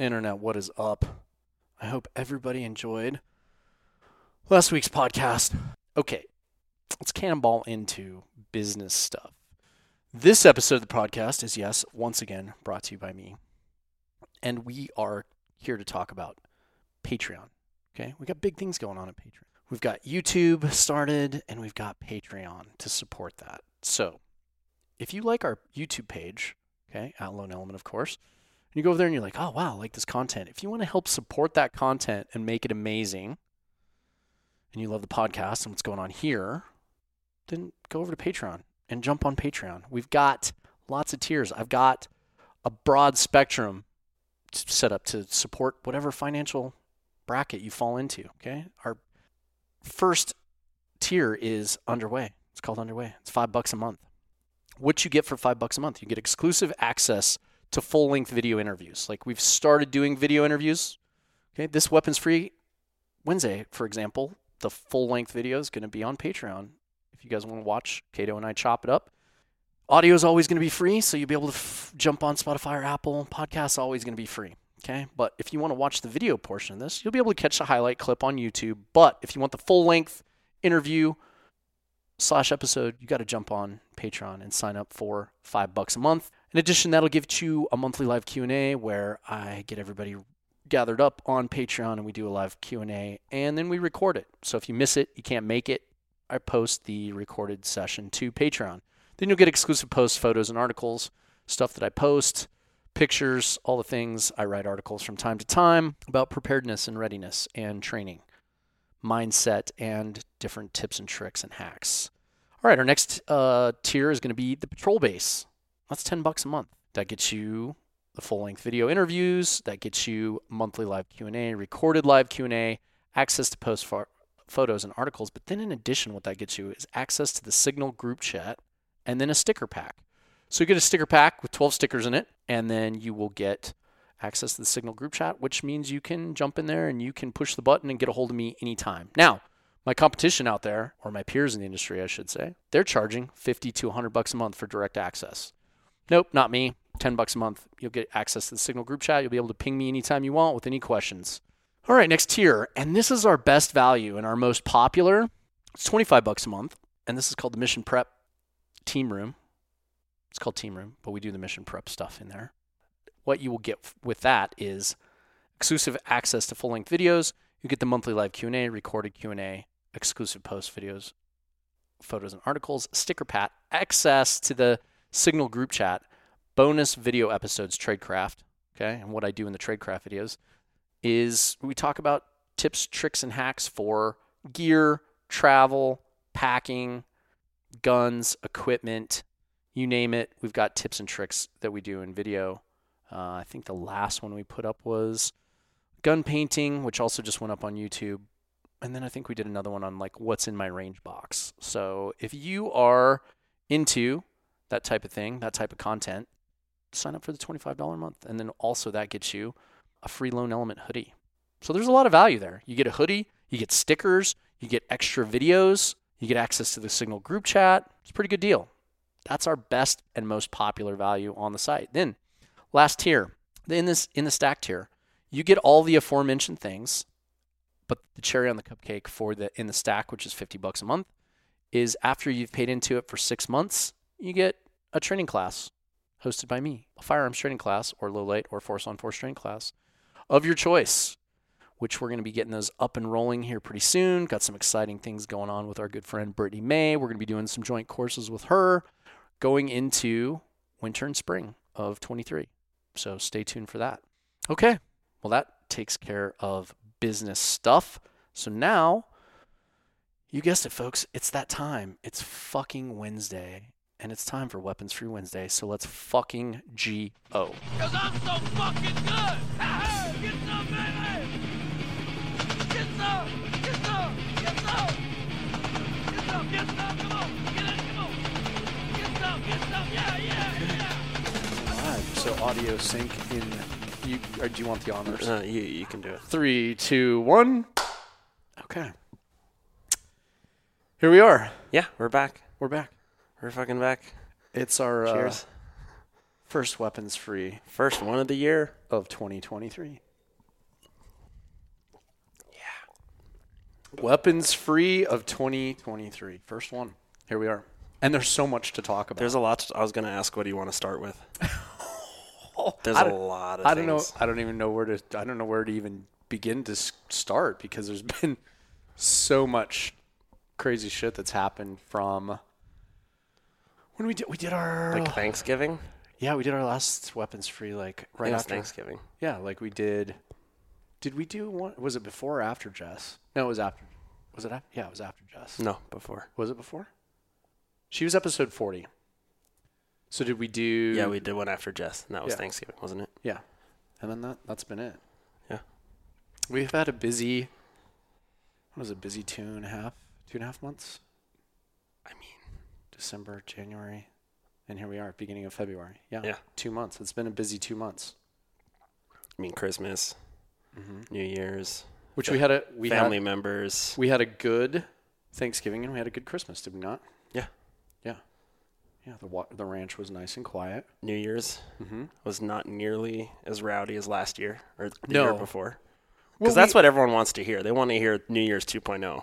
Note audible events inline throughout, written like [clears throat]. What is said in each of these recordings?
Internet, what is up? I hope everybody enjoyed last week's podcast. Okay, let's cannonball into business stuff. This episode of the podcast is, yes, once again brought to you by me. And we are here to talk about Patreon. Okay, we got big things going on at Patreon. We've got YouTube started and we've got Patreon to support that. So if you like our YouTube page, okay, at Lone Element, of course, and you go over there and you're like, oh, wow, I like this content. If you want to help support that content and make it amazing, and you love the podcast and what's going on here, then go over to Patreon and jump on Patreon. We've got lots of tiers. I've got a broad spectrum set up to support whatever financial bracket you fall into. Okay. Our first tier is underway. It's called underway. It's five bucks a month. What you get for five bucks a month? You get exclusive access to full length video interviews. Like we've started doing video interviews. Okay, this Weapons Free Wednesday, for example, the full length video is going to be on Patreon. If you guys want to watch Cato and I chop it up, audio is always going to be free, so you'll be able to f- jump on Spotify or Apple. Podcasts always going to be free. Okay, but if you want to watch the video portion of this, you'll be able to catch the highlight clip on YouTube. But if you want the full length interview slash episode, you got to jump on Patreon and sign up for five bucks a month. In addition, that'll give you a monthly live Q&A where I get everybody gathered up on Patreon and we do a live Q&A and then we record it. So if you miss it, you can't make it, I post the recorded session to Patreon. Then you'll get exclusive posts, photos and articles, stuff that I post, pictures, all the things. I write articles from time to time about preparedness and readiness and training, mindset and different tips and tricks and hacks. All right, our next uh, tier is going to be the patrol base. That's 10 bucks a month. That gets you the full-length video interviews, that gets you monthly live Q&A, recorded live Q&A, access to post photos and articles, but then in addition what that gets you is access to the Signal group chat and then a sticker pack. So you get a sticker pack with 12 stickers in it and then you will get access to the Signal group chat, which means you can jump in there and you can push the button and get a hold of me anytime. Now, my competition out there, or my peers in the industry, I should say, they're charging 50 to 100 bucks a month for direct access. Nope, not me. 10 bucks a month. You'll get access to the Signal group chat. You'll be able to ping me anytime you want with any questions. All right, next tier. And this is our best value and our most popular. It's 25 bucks a month. And this is called the Mission Prep Team Room. It's called Team Room, but we do the mission prep stuff in there. What you will get with that is exclusive access to full-length videos. You get the monthly live Q&A, recorded Q&A, exclusive post videos, photos and articles, sticker pat, access to the Signal group chat, bonus video episodes, Tradecraft. Okay, and what I do in the Tradecraft videos is we talk about tips, tricks, and hacks for gear, travel, packing, guns, equipment, you name it. We've got tips and tricks that we do in video. Uh, I think the last one we put up was gun painting, which also just went up on YouTube. And then I think we did another one on like what's in my range box. So if you are into that type of thing, that type of content, sign up for the $25 a month. And then also that gets you a free Lone Element hoodie. So there's a lot of value there. You get a hoodie, you get stickers, you get extra videos, you get access to the Signal group chat. It's a pretty good deal. That's our best and most popular value on the site. Then last tier, in this in the stack tier, you get all the aforementioned things, but the cherry on the cupcake for the in the stack, which is 50 bucks a month, is after you've paid into it for 6 months, you get a training class hosted by me, a firearms training class or low light or force on force training class of your choice, which we're going to be getting those up and rolling here pretty soon. Got some exciting things going on with our good friend Brittany May. We're going to be doing some joint courses with her going into winter and spring of 23. So stay tuned for that. Okay. Well, that takes care of business stuff. So now, you guessed it, folks. It's that time. It's fucking Wednesday and it's time for Weapons Free Wednesday. So let's fucking G O. Cause I'm so fucking good. Get some, baby. Get some. Get some. Get some. Get some. Get some. Come on. Get it. Come on. Get some. Get some. Yeah. Yeah. Yeah. All right. So audio sync in. You or do you want the honors? Uh, you you can do it. Three, two, one. Okay. Here we are. Yeah, we're back. We're back. We're fucking back. It's our uh, Cheers. First weapons free First one of the year. of 2023. Yeah. Weapons free of 2023. First one. Here we are. And there's so much to talk about. There's a lot. To, I was going to ask, what do you want to start with? [laughs] There's I a don't- lot of I don't know. things. I don't even know where to. I don't know where to even begin to s- start because there's [laughs] been so much crazy shit that's happened from when we did. We did our Like Thanksgiving. yeah. We did our last weapons free like right after Thanksgiving. Yeah, like we did. Did we do one? Was it before or after Jess? No, it was after. Was it? After? Yeah, it was after Jess. No, before. Was it before? She was episode forty. So did we do? Yeah, we did one after Jess, and that was Yeah. Thanksgiving, wasn't it? Yeah, and then that that's been it. Yeah. We've had a busy. What was it? Busy two and a half, two and a half months. I mean, December, January, and here we are, beginning of February. Yeah. Yeah. Two months. It's been a busy two months. I mean Christmas, New Year's, Which we had a we family had members. we had a good Thanksgiving and we had a good Christmas, did we not? Yeah. Yeah. Yeah. The wa- the ranch was nice and quiet. New Year's Mm-hmm. was not nearly as rowdy as last year or the No. year before. Well, Because that's we- what everyone wants to hear. They want to hear New Year's 2.0.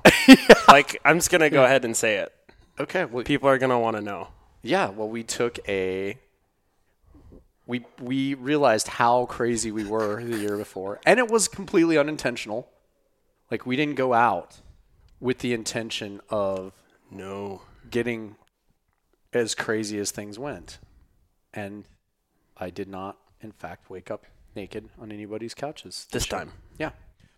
[laughs] Like, I'm just going to go ahead and say it. Okay. Well, People are going to want to know. Yeah, well, we took a. We we realized how crazy we were the year before, and it was completely unintentional. Like we didn't go out with the intention of No. getting as crazy as things went, and I did not, in fact, wake up naked on anybody's couches This year. time. Yeah,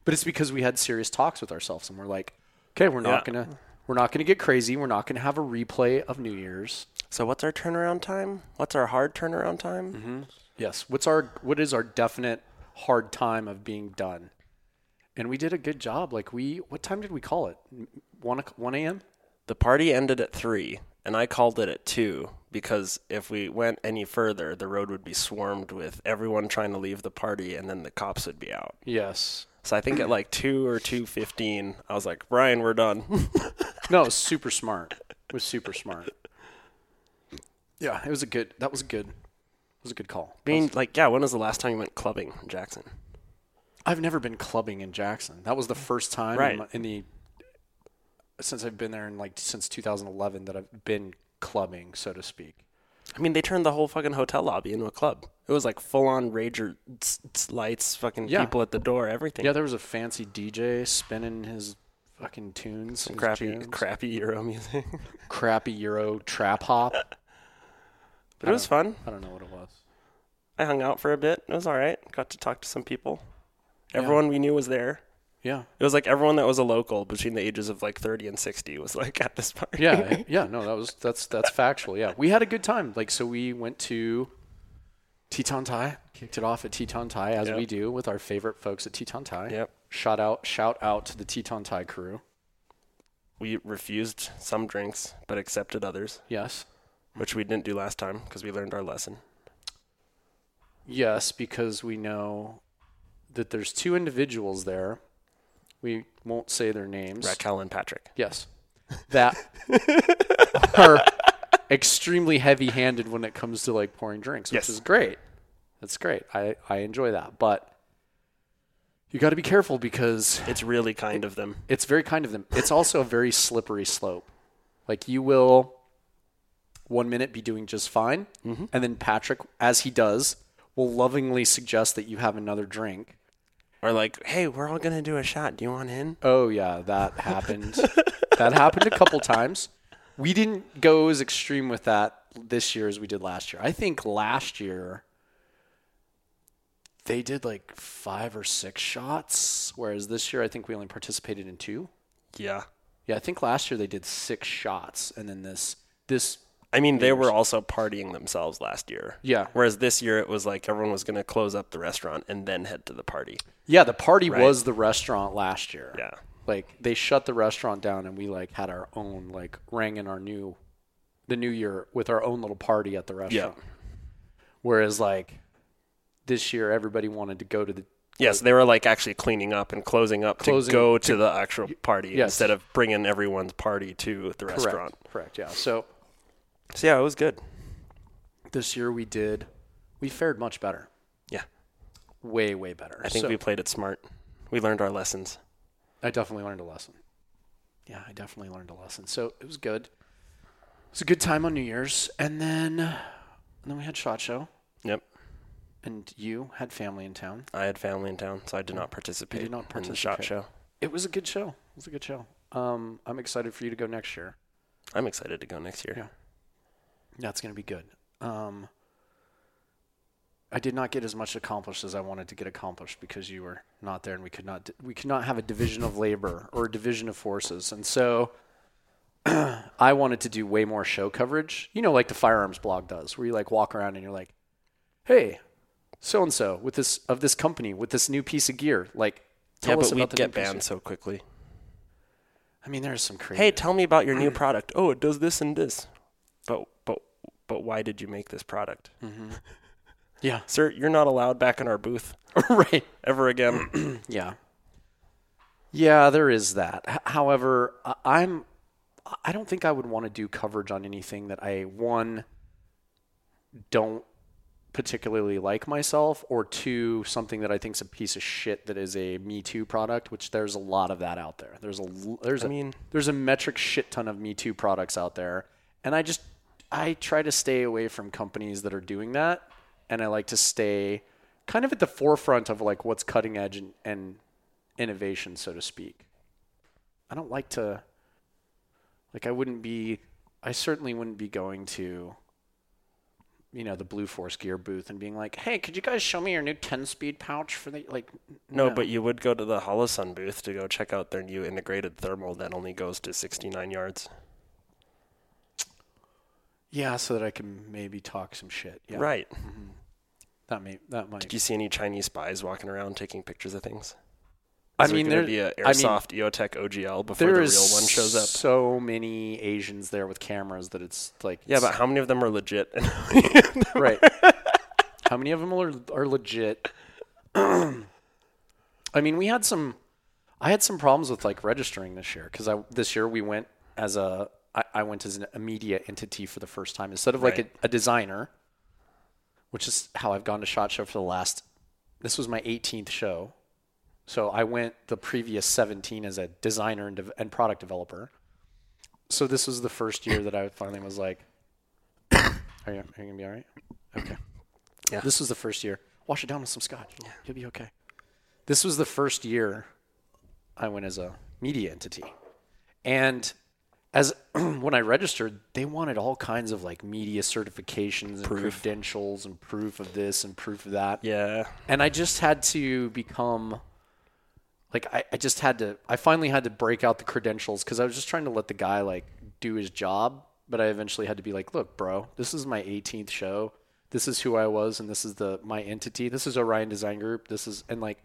but it's because we had serious talks with ourselves, and we're like, okay, we're not Yeah. gonna we're not gonna get crazy. We're not gonna have a replay of New Year's. So, what's our turnaround time? What's our hard turnaround time? Mm-hmm. Yes. What's our what is our definite hard time of being done? And we did a good job. Like we, what time did we call it? One one a.m. The party ended at 3, and I called it at 2 because if we went any further, the road would be swarmed with everyone trying to leave the party, and then the cops would be out. Yes. So, I think at like 2 or 2.15, I was like, Brian, we're done. [laughs] No, it was super smart. It was super smart. Yeah, it was a good. That was good. It was a good call. Being mean, like, yeah, when was the last time you went clubbing in Jackson? I've never been clubbing in Jackson. That was the first time Right. in, my- in the since I've been there in like since 2011 that I've been clubbing, so to speak. I mean, they turned the whole fucking hotel lobby into a club. It was like full on rager tss, tss, lights, fucking Yeah. people at the door, everything. Yeah, there was a fancy DJ spinning his fucking tunes, Some crappy, crappy Euro music. [laughs] crappy Euro trap hop. but it was fun. I don't know what it was. I hung out for a bit. It was all right. Got to talk to some people. Everyone we knew was there. Yeah, It was like everyone that was a local between the ages of like 30 and 60 was like at this party. yeah, [laughs] eh, yeah. No, that was that's that's factual. Yeah, we had a good time. Like, so we went to Teton Thai, kicked it off at Teton Thai as Yep. we do with our favorite folks at Teton Thai. Yep. Shout out, shout out to the Teton Thai crew. We refused some drinks but accepted others, Yes, which we didn't do last time because we learned our lesson. yes, because we know that there's two individuals there. We won't say their names. Raquel and Patrick. Yes. That [laughs] are extremely heavy handed when it comes to like pouring drinks, which Yes. is great. That's great. I, I enjoy that. But you got to be careful because It's really kind of them. it's very kind of them. It's also a very slippery slope. Like you will one minute be doing just fine, mm-hmm. and then Patrick, as he does, will lovingly suggest that you have another drink. Or like, hey, we're all gonna do a shot. Do you want in? Oh yeah, that [laughs] happened. that happened a couple times. We didn't go as extreme with that this year as we did last year. I think last year they did like five or six shots, whereas this year I think we only participated in two. Yeah. Yeah, I think last year they did six shots, and then this this I mean, they were also partying themselves last year. yeah Whereas this year it was like everyone was gonna close up the restaurant and then head to the party. Yeah the party Right. was the restaurant last year. Yeah. like they shut the restaurant down and we like had our own like rang in our new the new year with our own little party at the restaurant whereas like this year everybody wanted to go to the Yes, they were like actually cleaning up and closing up Closing- to go to, the actual party yes. instead of bringing everyone's party to the restaurant. correct correct yeah so So yeah, it was good. this year we did we fared much better. Way, way better. I think So- we played it smart. We learned our lessons. I definitely learned a lesson. Yeah, I definitely learned a lesson. So it was good. It was a good time on New Year's, and then, and then we had Shot Show, Yep. and you had family in town. I had family in town, so I did not participate, not in the shot show. It was a good show. It was a good show. Um, I'm excited for you to go next year. I'm excited to go next year. Yeah. That's going to be good. Um, I did not get as much accomplished as I wanted to get accomplished because you were not there, and we could not we could not have a division of labor or a division of forces, and so [clears throat] I wanted to do way more show coverage. You know, like the firearms blog does, where you like walk around and you're like, "Hey, so and so with this of this company with this new piece of gear, like." Tell yeah, us about the get new piece of- banned so quickly. I mean, there's some crazy. Hey, tell me about your new [clears throat] product. Oh, it does this and this. But but but why did you make this product, mm-hmm. [laughs] yeah, sir? You're not allowed back in our booth [laughs] right. ever again. [clears throat] Yeah. Yeah, there is that. However, I- I'm I don't think I would want to do coverage on anything that I one don't particularly like myself or two something that I think's a piece of shit that is a me too product, which there's a lot of that out there. There's a there's I a mean- there's a metric shit ton of me too products out there. And I just I try to stay away from companies that are doing that and I like to stay kind of at the forefront of like what's cutting edge and, and innovation, so to speak. I don't like to like I wouldn't be I certainly wouldn't be going to you know the Blue Force gear booth and being like, "Hey, could you guys show me your new 10-speed pouch for the like No, but you would go to the Holosun booth to go check out their new integrated thermal that only goes to 69 yards. yeah, so that I can maybe talk some shit. Yeah. Right. Mm-hmm. That may that might Did you see any Chinese spies walking around taking pictures of things? I Is mean, there- be a I mean, airsoft EOTech OGL before the real one shows up. so many Asians there with cameras that it's like Yeah, it's- but how many of them are legit? [laughs] right. How many of them are are legit? [clears throat] I mean, we had some. I had some problems with like registering this year because I this year we went as a I, I went as an, a media entity for the first time instead of like a, a designer, which is how I've gone to Shot Show for the last. This was my 18th show, so I went the previous 17 as a designer and, dev- and product developer. So this was the first year that I finally was like, [coughs] "Are you, are you gonna be all right?" Okay. Yeah. This was the first year. Wash it down with some scotch. Yeah. You'll be okay. This was the first year I went as a media entity. And as [clears throat] when I registered, they wanted all kinds of like media certifications and Proof. credentials and proof of this and proof of that. yeah. And I just had to become like I, I just had to I finally had to break out the credentials because I was just trying to let the guy like do his job. But I eventually had to be like, look, bro, this is my 18th show. This is who I was, and this is the my entity. This is Orion Design Group. This is and like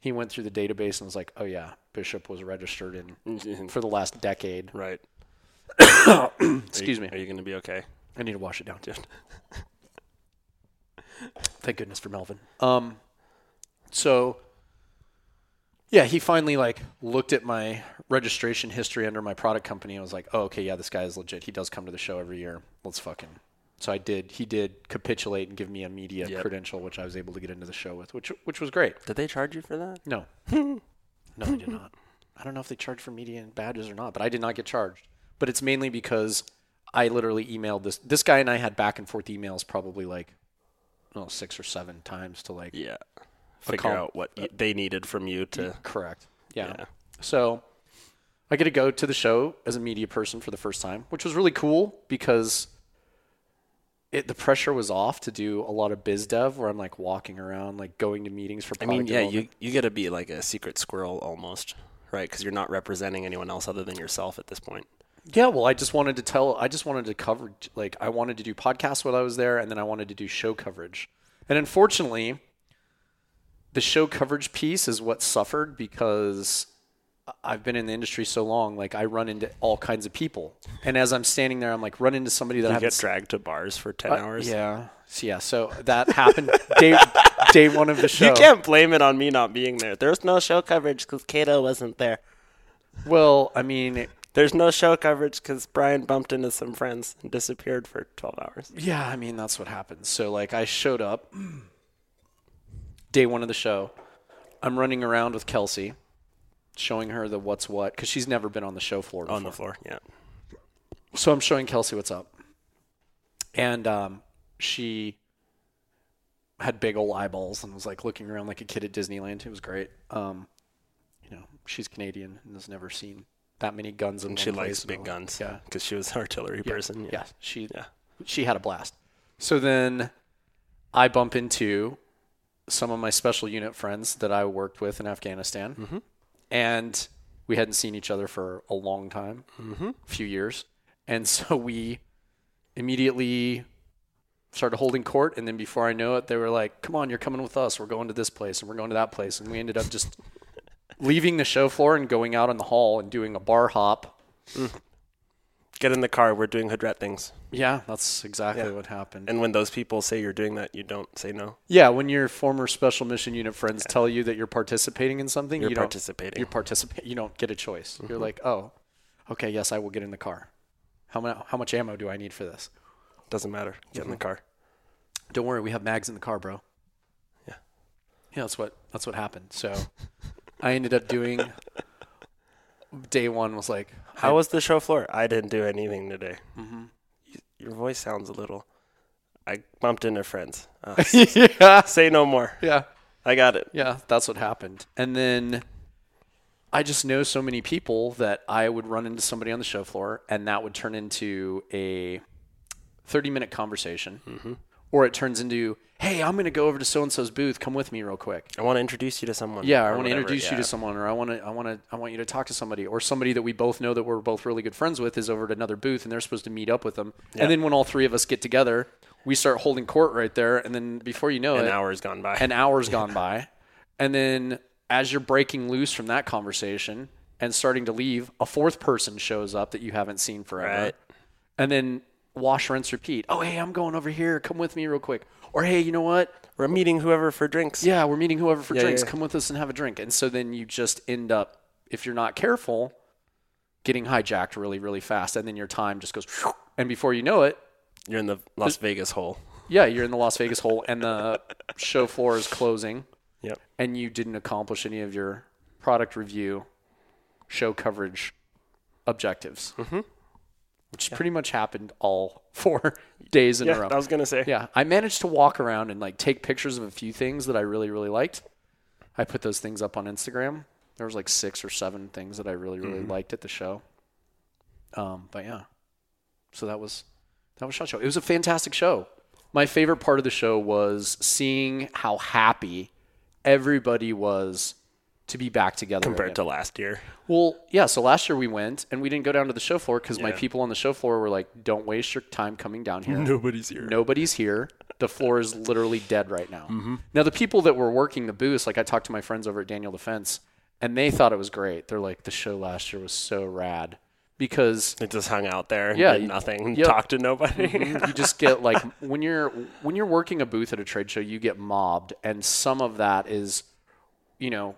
he went through the database and was like, oh yeah, Bishop was registered in mm-hmm. for the last decade. Right. [coughs] Excuse me. Are you going to be okay? I need to wash it down. Dude. [laughs] Thank goodness for Melvin. Um, so yeah, he finally like looked at my registration history under my product company and was like, "Oh, okay, yeah, this guy is legit. He does come to the show every year. Let's fucking." So I did. He did capitulate and give me a media Yep. credential, which I was able to get into the show with, which which was great. Did they charge you for that? No, [laughs] no, they did not. I don't know if they charge for media and badges or not, but I did not get charged. But it's mainly because I literally emailed this. This guy and I had back and forth emails probably like, no, six or seven times to like. Yeah. Figure out what y- they needed from you to. Correct. Yeah. Yeah. So I get to go to the show as a media person for the first time, which was really cool because it the pressure was off to do a lot of biz dev where I'm like walking around, like going to meetings for I mean, yeah, you you got to be like a secret squirrel almost, right? Because you're not representing anyone else other than yourself at this point. Yeah, well, I just wanted to tell. I just wanted to cover. Like, I wanted to do podcasts while I was there, and then I wanted to do show coverage. And unfortunately, the show coverage piece is what suffered because I've been in the industry so long. Like, I run into all kinds of people, and as I'm standing there, I'm like run into somebody that I You haven't get dragged to bars for ten Uh, hours. Yeah, so, yeah. So that happened [laughs] day day one of the show. You can't blame it on me not being there. There's no show coverage because Kato wasn't there. Well, I mean, There's no show coverage because Brian bumped into some friends and disappeared for 12 hours. Yeah, I mean that's what happens. So like I showed up day one of the show. I'm running around with Kelsey, showing her the what's what because she's never been on the show floor. Before. On the floor, yeah. So I'm showing Kelsey what's up, and um, she had big old eyeballs and was like looking around like a kid at Disneyland. It was great. Um, you know, she's Canadian and has never seen that many guns in And one she place likes big her guns. Yeah, Because she was an artillery person. yeah, she Yeah. she had a blast. So then I bump into some of my special unit friends that I worked with in Afghanistan, Mm-hmm. and we hadn't seen each other for a long time, Mm-hmm. a few years, and so we immediately started holding court. And then before I know it, they were like, "Come on, you're coming with us. We're going to this place and we're going to that place," and we ended up just leaving the show floor and going out in the hall and doing a bar hop. Get in the car. We're doing hood rat things. Yeah, that's exactly Yeah. what happened. And when those people say you're doing that, you don't say no. Yeah, when your former special mission unit friends tell you that you're participating in something, You're you don't participating. you participate. You don't get a choice. You're Mm-hmm. like, oh, okay, yes, I will get in the car. How much how much ammo do I need for this? Doesn't matter. Get in the car. Don't worry, we have mags in the car, bro. Yeah. Yeah, that's what that's what happened. So [laughs] I ended up doing. Day one was like, How was the show floor? I didn't do anything today. Mm-hmm. Your voice sounds a little. I bumped into friends. [laughs] Uh, yeah, say no more. yeah. I got it. Yeah, that's what happened. And then I just know so many people that I would run into somebody on the show floor and that would turn into a 30 minute conversation. Mm-hmm. Or it turns into, hey, I'm going to go over to so and so's booth. Come with me real quick. I want to introduce you to someone. Yeah, I want to introduce you to someone, or I want to, I want to, I want you to talk to somebody, or somebody that we both know that we're both really good friends with is over at another booth, and they're supposed to meet up with them. Yeah. And then when all three of us get together, we start holding court right there, and then before you know it An hour's gone by. an hour's gone [laughs] by, and then as you're breaking loose from that conversation and starting to leave, a fourth person shows up that you haven't seen forever, Right. and then wash, rinse, repeat. Oh, hey, I'm going over here. Come with me real quick. Or hey, you know what? We're meeting whoever for drinks. Yeah, we're meeting whoever for Yeah, drinks. yeah. Come with us and have a drink. And so then you just end up, if you're not careful, getting hijacked really, really fast, and then your time just goes. And before you know it, You're in the Las Vegas hole. yeah, you're in the Las Vegas hole, and the [laughs] show floor is closing. Yep. and you didn't accomplish any of your product review, show coverage objectives, mm-hmm. Which pretty much happened all [laughs] four days in a Yeah, row. I was gonna say. yeah, I managed to walk around and like take pictures of a few things that I really, really liked. I put those things up on Instagram. There was like six or seven things that I really, really Mm-hmm. liked at the show. Um, but yeah, so that was that was shot show. It was a fantastic show. My favorite part of the show was seeing how happy everybody was to be back together Compared again. to last year. Well, yeah. So last year we went and we didn't go down to the show floor because my people on the show floor were like, "Don't waste your time coming down here. Nobody's here. Nobody's here. The floor is literally dead right now." Mm-hmm. Now the people that were working the booths, like I talked to my friends over at Daniel Defense, and they thought it was great. They're like, "The show last year was so rad." Because It just hung out there and Yeah, did nothing. yep. Talked to nobody. Mm-hmm. you [laughs] just get like when you're when you're working a booth at a trade show, you get mobbed, and some of that is, you know,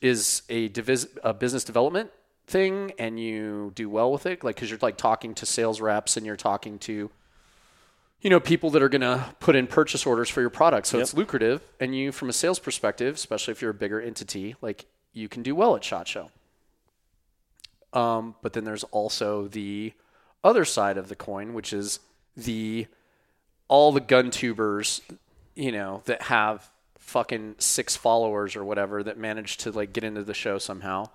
is a divis- a business development thing, and you do well with it, like because you're like talking to sales reps and you're talking to, you know, people that are gonna put in purchase orders for your product, so it's lucrative, and you from a sales perspective, especially if you're a bigger entity, like you can do well at Shot Show. Um, but then there's also the other side of the coin, which is the all the gun tubers, you know, that have fucking six followers or whatever that managed to like get into the show somehow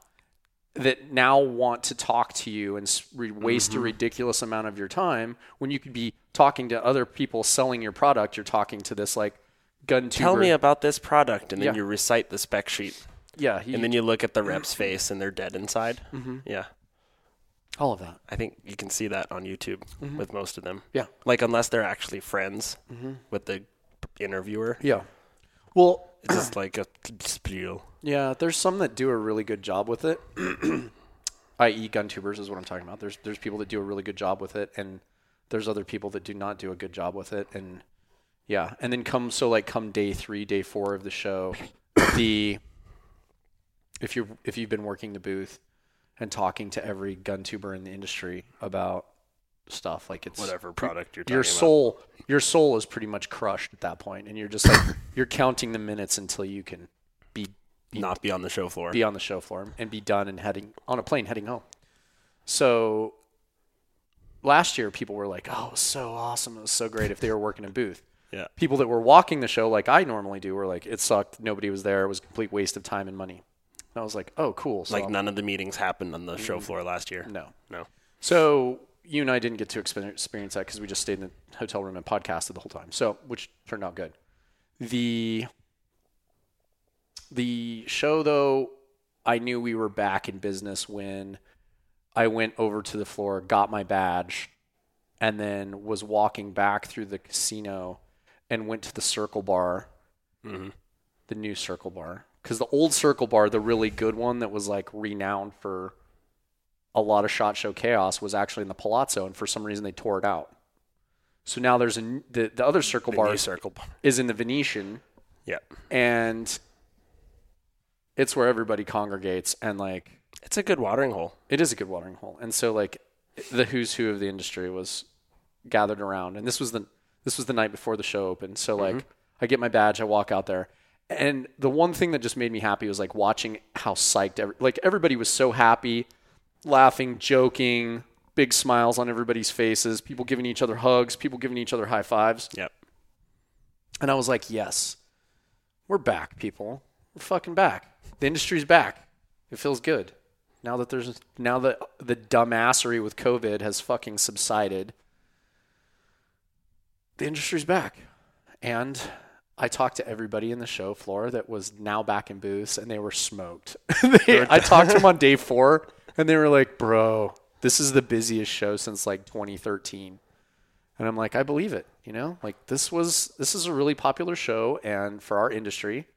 that now want to talk to you and re- waste a ridiculous amount of your time when you could be talking to other people selling your product you're talking to this like gun tuber Tell me about this product, and then Yeah. you recite the spec sheet, yeah you, and then you look at the rep's face, and they're dead inside. Mm-hmm. Yeah, all of that I think you can see that on YouTube with most of them. Mm-hmm. Yeah. Mm-hmm. like unless they're actually friends with the interviewer, yeah well it's just like a spiel. Yeah, there's some that do a really good job with it. [clears throat] I.e., gun tubers is what I'm talking about. There's there's people that do a really good job with it, and there's other people that do not do a good job with it. And yeah, and then come so like come day three, day four of the show, [coughs] the if you if you've been working the booth and talking to every gun tuber in the industry about stuff like it's Whatever product you're talking your about. soul your soul is pretty much crushed at that point and you're just like [coughs] you're counting the minutes until you can be not be on the show floor. be on the show floor and be done and heading on a plane heading home. So last year people were like, "Oh, it was so awesome. It was so great if they were working a booth." Yeah. People that were walking the show like I normally do were like, "It sucked. Nobody was there. It was a complete waste of time and money." And I was like, "Oh, cool." So like I'm- none of the meetings happened on the show floor last year. no. No. So you and I didn't get to experience that because we just stayed in the hotel room and podcasted the whole time. So which turned out good. The the show though, I knew we were back in business when I went over to the floor, got my badge, and then was walking back through the casino and went to the Circle Bar, hmm the new Circle Bar, because the old Circle Bar, the really good one that was like renowned for a lot of shot show chaos, was actually in the Palazzo, and for some reason they tore it out. So now there's a the the other Circle The Bar is, circle bar. is in the Venetian, Yeah. and it's where everybody congregates, and like It's a good watering hole. it is a good watering hole. And so like the who's who of the industry was gathered around. And this was the this was the night before the show opened. So like mm-hmm. I get my badge, I walk out there. And the one thing that just made me happy was like watching how psyched every, like everybody was so happy, laughing, joking, big smiles on everybody's faces, people giving each other hugs, people giving each other high fives. Yep. And I was like, yes, we're back, people. We're fucking back. The industry's back. It feels good. Now that there's now that the dumbassery with COVID has fucking subsided, the industry's back. And I talked to everybody in the show floor that was now back in booths and they were smoked. [laughs] They- I talked to [laughs] them on day four and they were like, bro, this is the busiest show since like 2013. And I'm like, I believe it. You know, like this was this is a really popular show, and for our industry,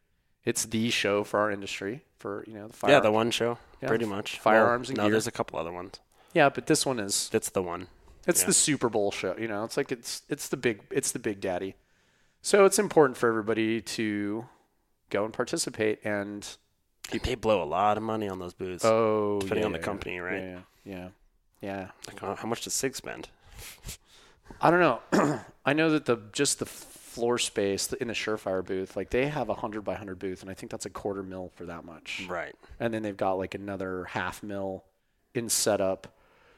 it's the show for our industry for you know the fire. Yeah, the one show, Yeah, pretty much. firearms and no, gear. there's a couple other ones. yeah, but this one is That's the one. it's Yeah. the Super Bowl show. You know, it's like it's it's the big it's the big daddy. So it's important for everybody to go and participate and They blow a lot of money on those booths. oh Depending yeah, on the company, right? Yeah, yeah, yeah. Like, how how much does Sig spend? I don't know. [clears throat] I know that the just the floor space in the Surefire booth, like they have a hundred by hundred booth, and I think that's a quarter mil for that much. Right. and then they've got like another half mil in setup.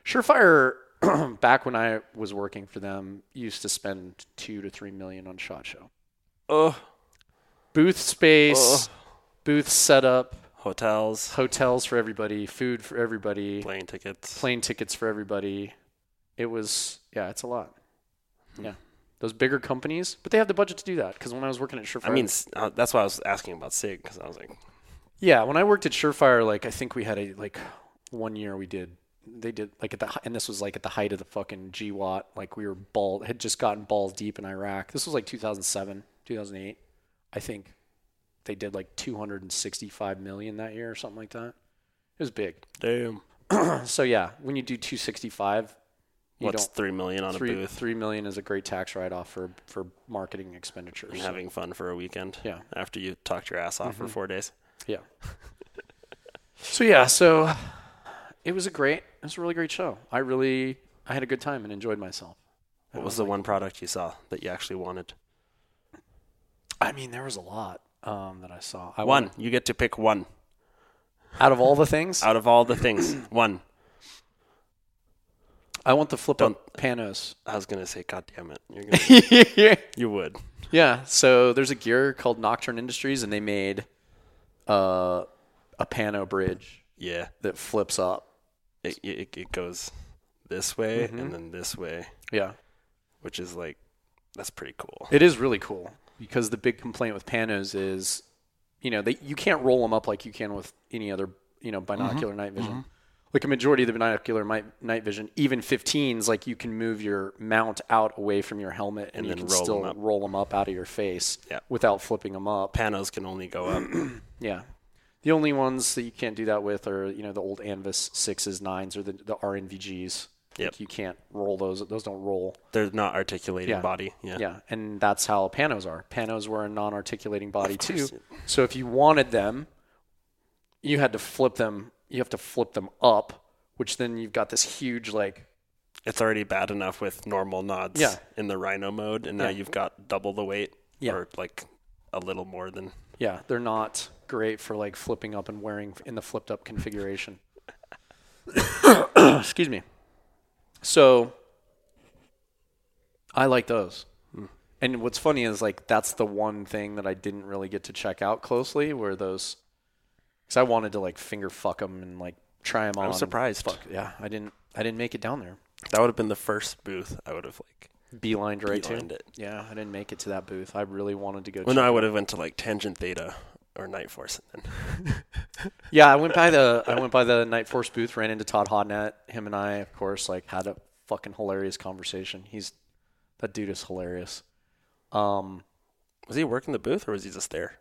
Surefire, [clears throat] back when I was working for them, used to spend two to three million on Shot Show. Oh, Booth space, booth setup, hotels, hotels for everybody, food for everybody, plane tickets. plane tickets for everybody. It was yeah, it's a lot. Yeah, those bigger companies, but they have the budget to do that. Because when I was working at Surefire, I mean, uh, that's why I was asking about Sig because I was like, Yeah, when I worked at Surefire, like I think we had a like one year we did they did like at the and this was like at the height of the fucking GWOT, like we were ball had just gotten balls deep in Iraq. This was like 2007, 2008. I think they did like 265 million that year or something like that. It was big. damn, [clears throat] So yeah, when you do 265, you what's three million on a booth three million is a great tax write off for for marketing expenditures. and So, having fun for a weekend? Yeah. After you talked your ass off Mm-hmm. for four days. Yeah. so yeah, so it was a great, it was a really great show. I really, I had a good time and enjoyed myself. What was the one product you saw that you actually wanted? I mean, there was a lot um, that I saw. I One. You get to pick one out of all the things, out of all the things. [clears throat] one. I want the flip up panos. I was gonna say, God damn it, you're gonna, [laughs] you would. yeah. So there's a gear called Nocturne Industries, and they made uh, a pano bridge Yeah. that flips up. It it, it goes this way Mm-hmm. and then this way, Yeah. which is like that's pretty cool. It is really cool because the big complaint with panos is, you know, they you can't roll them up like you can with any other, you know, mm-hmm. binocular night vision. Mm-hmm. Like a majority of the binocular mi- night vision, even 15s, like you can move your mount out away from your helmet and, And you then can roll still up. roll them up out of your face Yeah. without flipping them up. Panos can only go up. [clears throat] Yeah. The only ones that you can't do that with are, you know, the old Anvis 6s, 9s, or the, the RNVGs. Yep. Like you can't roll those. Those don't roll. They're not articulating Yeah. body. Yeah. Yeah, and that's how panos are. Panos were a non-articulating body too. So if you wanted them, you had to flip them you have to flip them up, which then you've got this huge like It's already bad enough with normal nods Yeah. in the Rhino mode, and now Yeah. you've got double the weight, Yeah. or like a little more than. yeah, they're not great for like flipping up and wearing in the flipped up configuration. [coughs] Excuse me. So I like those. And what's funny is like that's the one thing that I didn't really get to check out closely were those cuz I wanted to like finger fuck them and like try them on. I'm surprised. Fuck, yeah, I didn't I didn't make it down there. That would have been the first booth I would have like. Beelined right Beelined to. it. Yeah, I didn't make it to that booth. I really wanted to go. Well, no, I would have went to like Tangent Theta or Nightforce, and then [laughs] Yeah, I went by the I went by the Nightforce booth, ran into Todd Hodnett. Him and I, of course, like had a fucking hilarious conversation. He's that dude is hilarious. Um, was he working the booth or was he just there?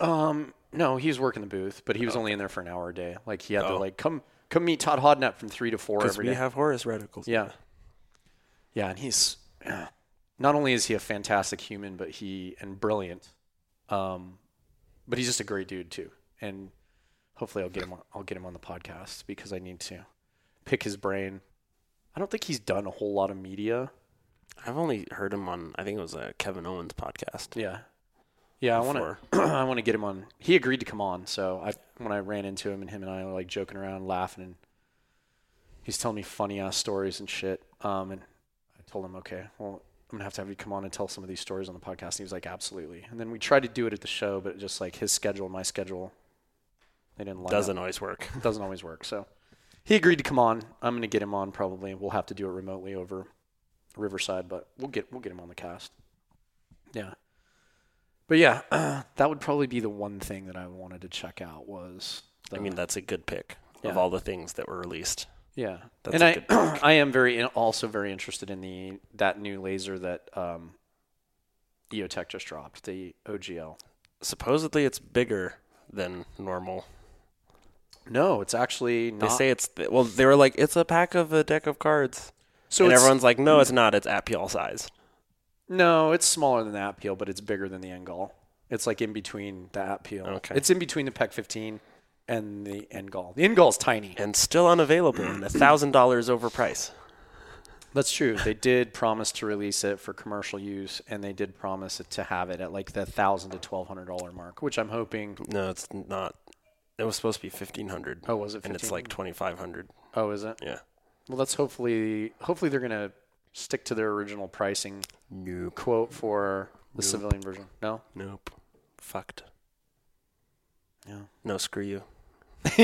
um, no, he was working the booth, but he was only in there for an hour a day. Like he had to Oh. like come come meet Todd Hodnett from three to four Because every we day. have Horus reticles. Yeah. Yeah, and he's yeah. not only is he a fantastic human, but he and brilliant. Um, but he's just a great dude too. And hopefully I'll get him on, I'll get him on the podcast because I need to pick his brain. I don't think he's done a whole lot of media. I've only heard him on. I think it was a Kevin Owens podcast. Yeah. Yeah, I want [clears throat] to I want to get him on. He agreed to come on, so I when I ran into him and him and I were like joking around, laughing and he's telling me funny ass stories and shit. Um and I told him, "Okay, well, I'm going to have to have you come on and tell some of these stories on the podcast." And he was like, "Absolutely." And then we tried to do it at the show, but just like his schedule my schedule they didn't line. Doesn't always work. [laughs] doesn't always work. So he agreed to come on. I'm going to get him on probably. We'll have to do it remotely over Riverside, but we'll get we'll get him on the cast. Yeah. But yeah, [clears throat] that would probably be the one thing that I wanted to check out was the, I mean, that's a good pick Yeah. of all the things that were released. Yeah. that's and I good [clears throat] I am very also very interested in the that new laser that um EOTech just dropped, the OGL. Supposedly, it's bigger than normal. No, it's actually They say it's th- well. They were like, it's a pack of a deck of cards, so and everyone's like, no, it's not. It's ATPIAL size. No, it's smaller than the ATPIAL, but it's bigger than the NGAL. It's like in between the ATPIAL. Okay. It's in between the PEQ 15 and the NGAL. The NGAL is tiny. and still unavailable and a thousand dollars over price. That's true. They did promise to release it for commercial use, and they did promise it to have it at like the thousand to twelve hundred dollar mark, which I'm hoping. No, it's not. It was supposed to be fifteen hundred. Oh, was it? and it's like twenty five hundred. Oh, is it? Yeah. Well, that's hopefully. Hopefully, they're gonna stick to their original pricing Nope. quote for the Nope. civilian version. No. Nope. Fucked. Yeah. No, screw you. [laughs]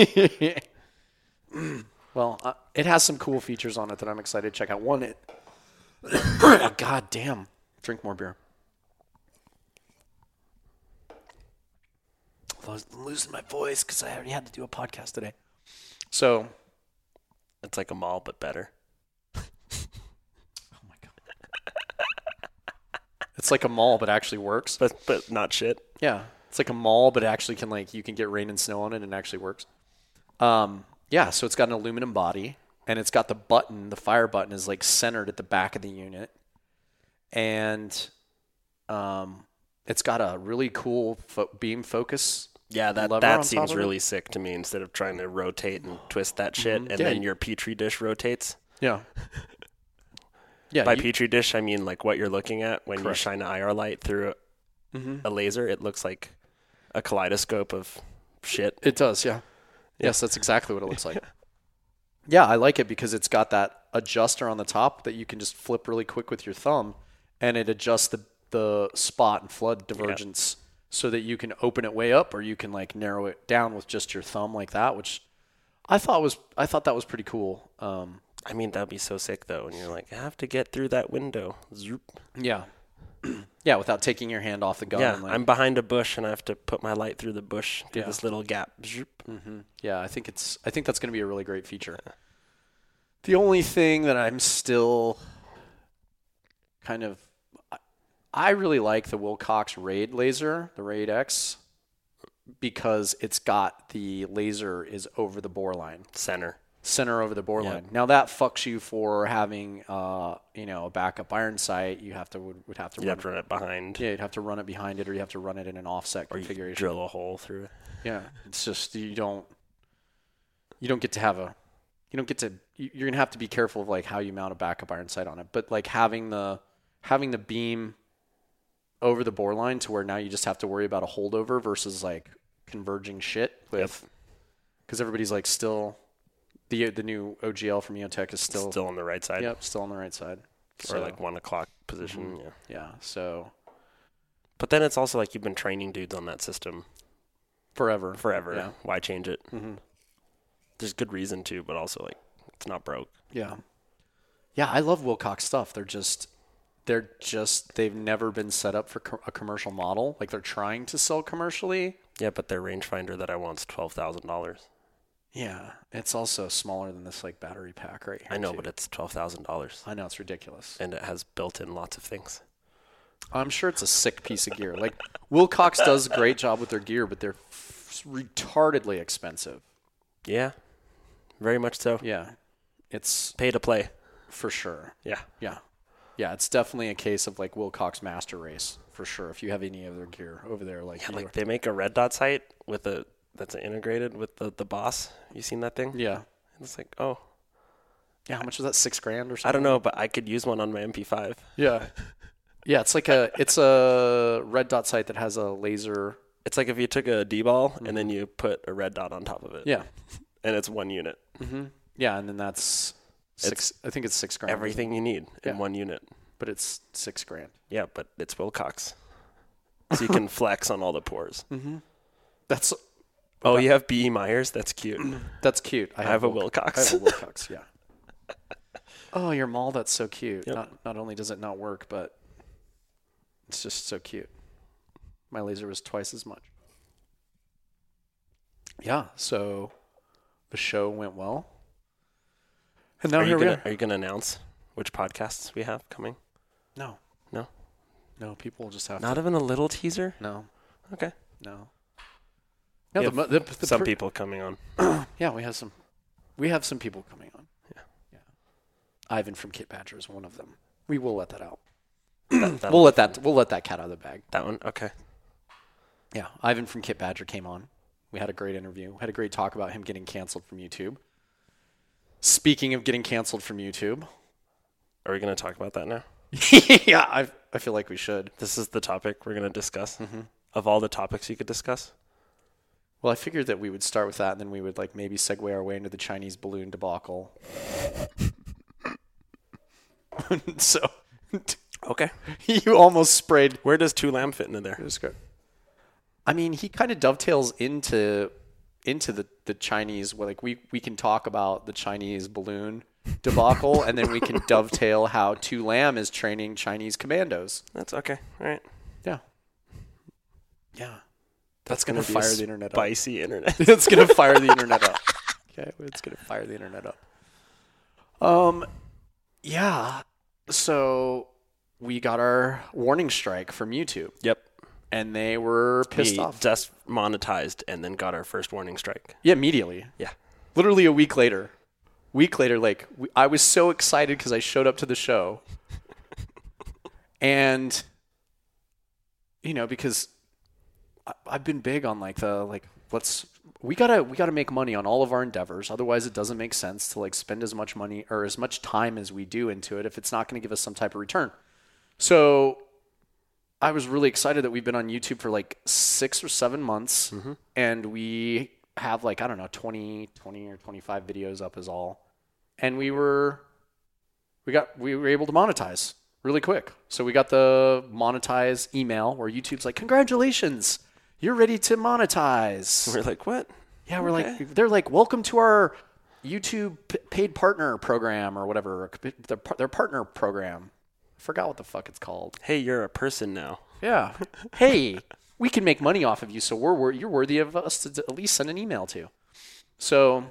well, uh, it has some cool features on it that I'm excited to check out. One, it. [coughs] oh, God damn. Drink more beer. I was losing my voice because I already had to do a podcast today. So, It's like a MAWL, but better. [laughs] oh my God. It's like a MAWL, but actually works. But but not shit. Yeah, it's like a MAWL, but it actually can like you can get rain and snow on it, and it actually works. Um, yeah, so it's got an aluminum body, and it's got the button. The fire button is like centered at the back of the unit, and um, it's got a really cool fo- beam focus. Yeah, that that seems really sick to me. Instead of trying to rotate and twist that shit, and Yeah, then you- your petri dish rotates. Yeah. [laughs] Yeah. By you- petri dish, I mean like what you're looking at when you shine an IR light through Mhm. a laser. It looks like a kaleidoscope of shit. It does, yeah. Yes, that's exactly what it looks like. [laughs] yeah, I like it because it's got that adjuster on the top that you can just flip really quick with your thumb, and it adjusts the the spot and flood divergence so that you can open it way up or you can like narrow it down with just your thumb like that, which I thought was I thought that was pretty cool. Um, I mean, that'd be so sick though. And you're like, I have to get through that window. Zoop. yeah, [clears throat] yeah, without taking your hand off the gun. Yeah, like, I'm behind a bush and I have to put my light through the bush through Yeah. this little gap. Zoop. hmm Yeah, I think it's. I think that's going to be a really great feature. The only thing that I'm still kind of, I- I really like the Wilcox Raid laser, the Raid X, because it's got the laser is over the bore line, Center. Center over the bore Yep. line. Now that fucks you for having, uh, you know, a backup iron sight. You have to would, would have to You run. have to run it behind, yeah, you'd have to run it behind it, or you have to run it in an offset or configuration. drill a hole through it. Yeah, it's just you don't. you don't get to have a you don't get to you- you're gonna have to be careful of like how you mount a backup iron sight on it. But like having the having the beam over the bore line to where now you just have to worry about a holdover versus like converging shit with because everybody's like still the the new OGL from EOTech is still, Still on the right side. yep still on the right side Or So, like one o'clock position. Yeah. yeah so But then it's also like you've been training dudes on that system forever forever. yeah Why change it? hmm There's good reason to, but also like it's not broke. Yeah. Yeah, I love Wilcox stuff. They're just they're just they've never been set up for co- a commercial model. Like they're trying to sell commercially. Yeah, but their rangefinder that I want's twelve thousand dollars. Yeah, it's also smaller than this like battery pack right here. I know, too. but it's twelve thousand dollars, I know it's ridiculous. and it has built-in lots of things. I'm sure it's a sick piece of gear. Like Wilcox does a great job with their gear, but they're f- retardedly expensive. Yeah, very much so. Yeah. It's Pay to play. for sure. Yeah, Yeah. Yeah, it's definitely a case of like Wilcox Master Race for sure. If you have any other gear over there, like, yeah. you Like they make a red dot sight with a that's integrated with the the boss. You seen that thing? yeah, It's like, oh, yeah. How much was that? Six grand or something? I don't know, but I could use one on my MP5. Yeah, [laughs] yeah. It's like a it's a red dot sight that has a laser. It's like if you took a DBAL and then you put a red dot on top of it. Yeah, [laughs] and it's one unit. mm-hmm. yeah, and then that's six. I think it's six grand. Everything you need Yeah. in one unit. but it's six grand. Yeah, but it's Wilcox, so you can [laughs] flex on all the pores. Mm-hmm. That's Oh, you have B. E. Meyers. That's cute. [clears throat] that's cute. I have a Wilcox. I have a Wilcox. Yeah. [laughs] Oh, your MAWL. That's so cute. Yep. Not not only does it not work, but it's just so cute. My laser was twice as much. Yeah. So the show went well, and now are here you we gonna are. Are you gonna announce which podcasts we have coming? No. No? No. People just have Not to. even a little teaser. No. Okay. No. We No. The, the, the Some per- people coming on. [clears throat] Yeah, we have some. We have some people coming on. Yeah. Yeah. Ivan from Kit Badger is one of them. We will let that out. [clears throat] That, [clears throat] We'll let that. We'll let that cat out of the bag. that one. Okay. Yeah, Ivan from Kit Badger came on. We had a great interview. Had a great talk about him getting canceled from YouTube. Speaking of getting canceled from YouTube, Are we gonna talk about that now? [laughs] yeah, I I feel like we should. This is the topic we're gonna discuss. Mm-hmm. Of all the topics you could discuss, Well, I figured that we would start with that, and then we would like maybe segue our way into the Chinese balloon debacle. [laughs] so, okay. [laughs] you almost sprayed Where does Tu Lam fit into there? Was good. I mean, he kind of dovetails into into the the Chinese. Like we we can talk about the Chinese balloon debacle, and then we can [laughs] dovetail how Tu Lam is training Chinese commandos. That's okay. All right. Yeah, yeah. That's gonna be a fire the internet up. Spicy internet. [laughs] it's gonna fire the internet up. Okay, it's gonna fire the internet up. Um, yeah. So we got our warning strike from YouTube, yep. and they were pissed we off. just monetized and then got our first warning strike. Yeah, immediately. Yeah. Literally a week later. Week later, like we, I was so excited because I showed up to the show, [laughs] and you know because I've been big on like the like let's we gotta we gotta make money on all of our endeavors. Otherwise, it doesn't make sense to like spend as much money or as much time as we do into it if it's not going to give us some type of return. So I was really excited that we've been on YouTube for like six or seven months, mm-hmm. and we have like I don't know 20, 20 or twenty five videos up is all, and we were we got we were able to monetize really quick. So we got the monetize email where YouTube's like, "Congratulations, you're ready to monetize." We're like, what? Yeah, we're Okay. like, they're like, welcome to our YouTube p- paid partner program or whatever, their, their partner program. I forgot what the fuck it's called. Hey, you're a person now. Yeah. [laughs] hey, we can make money off of you, so we're, you're worthy of us to at least send an email to. So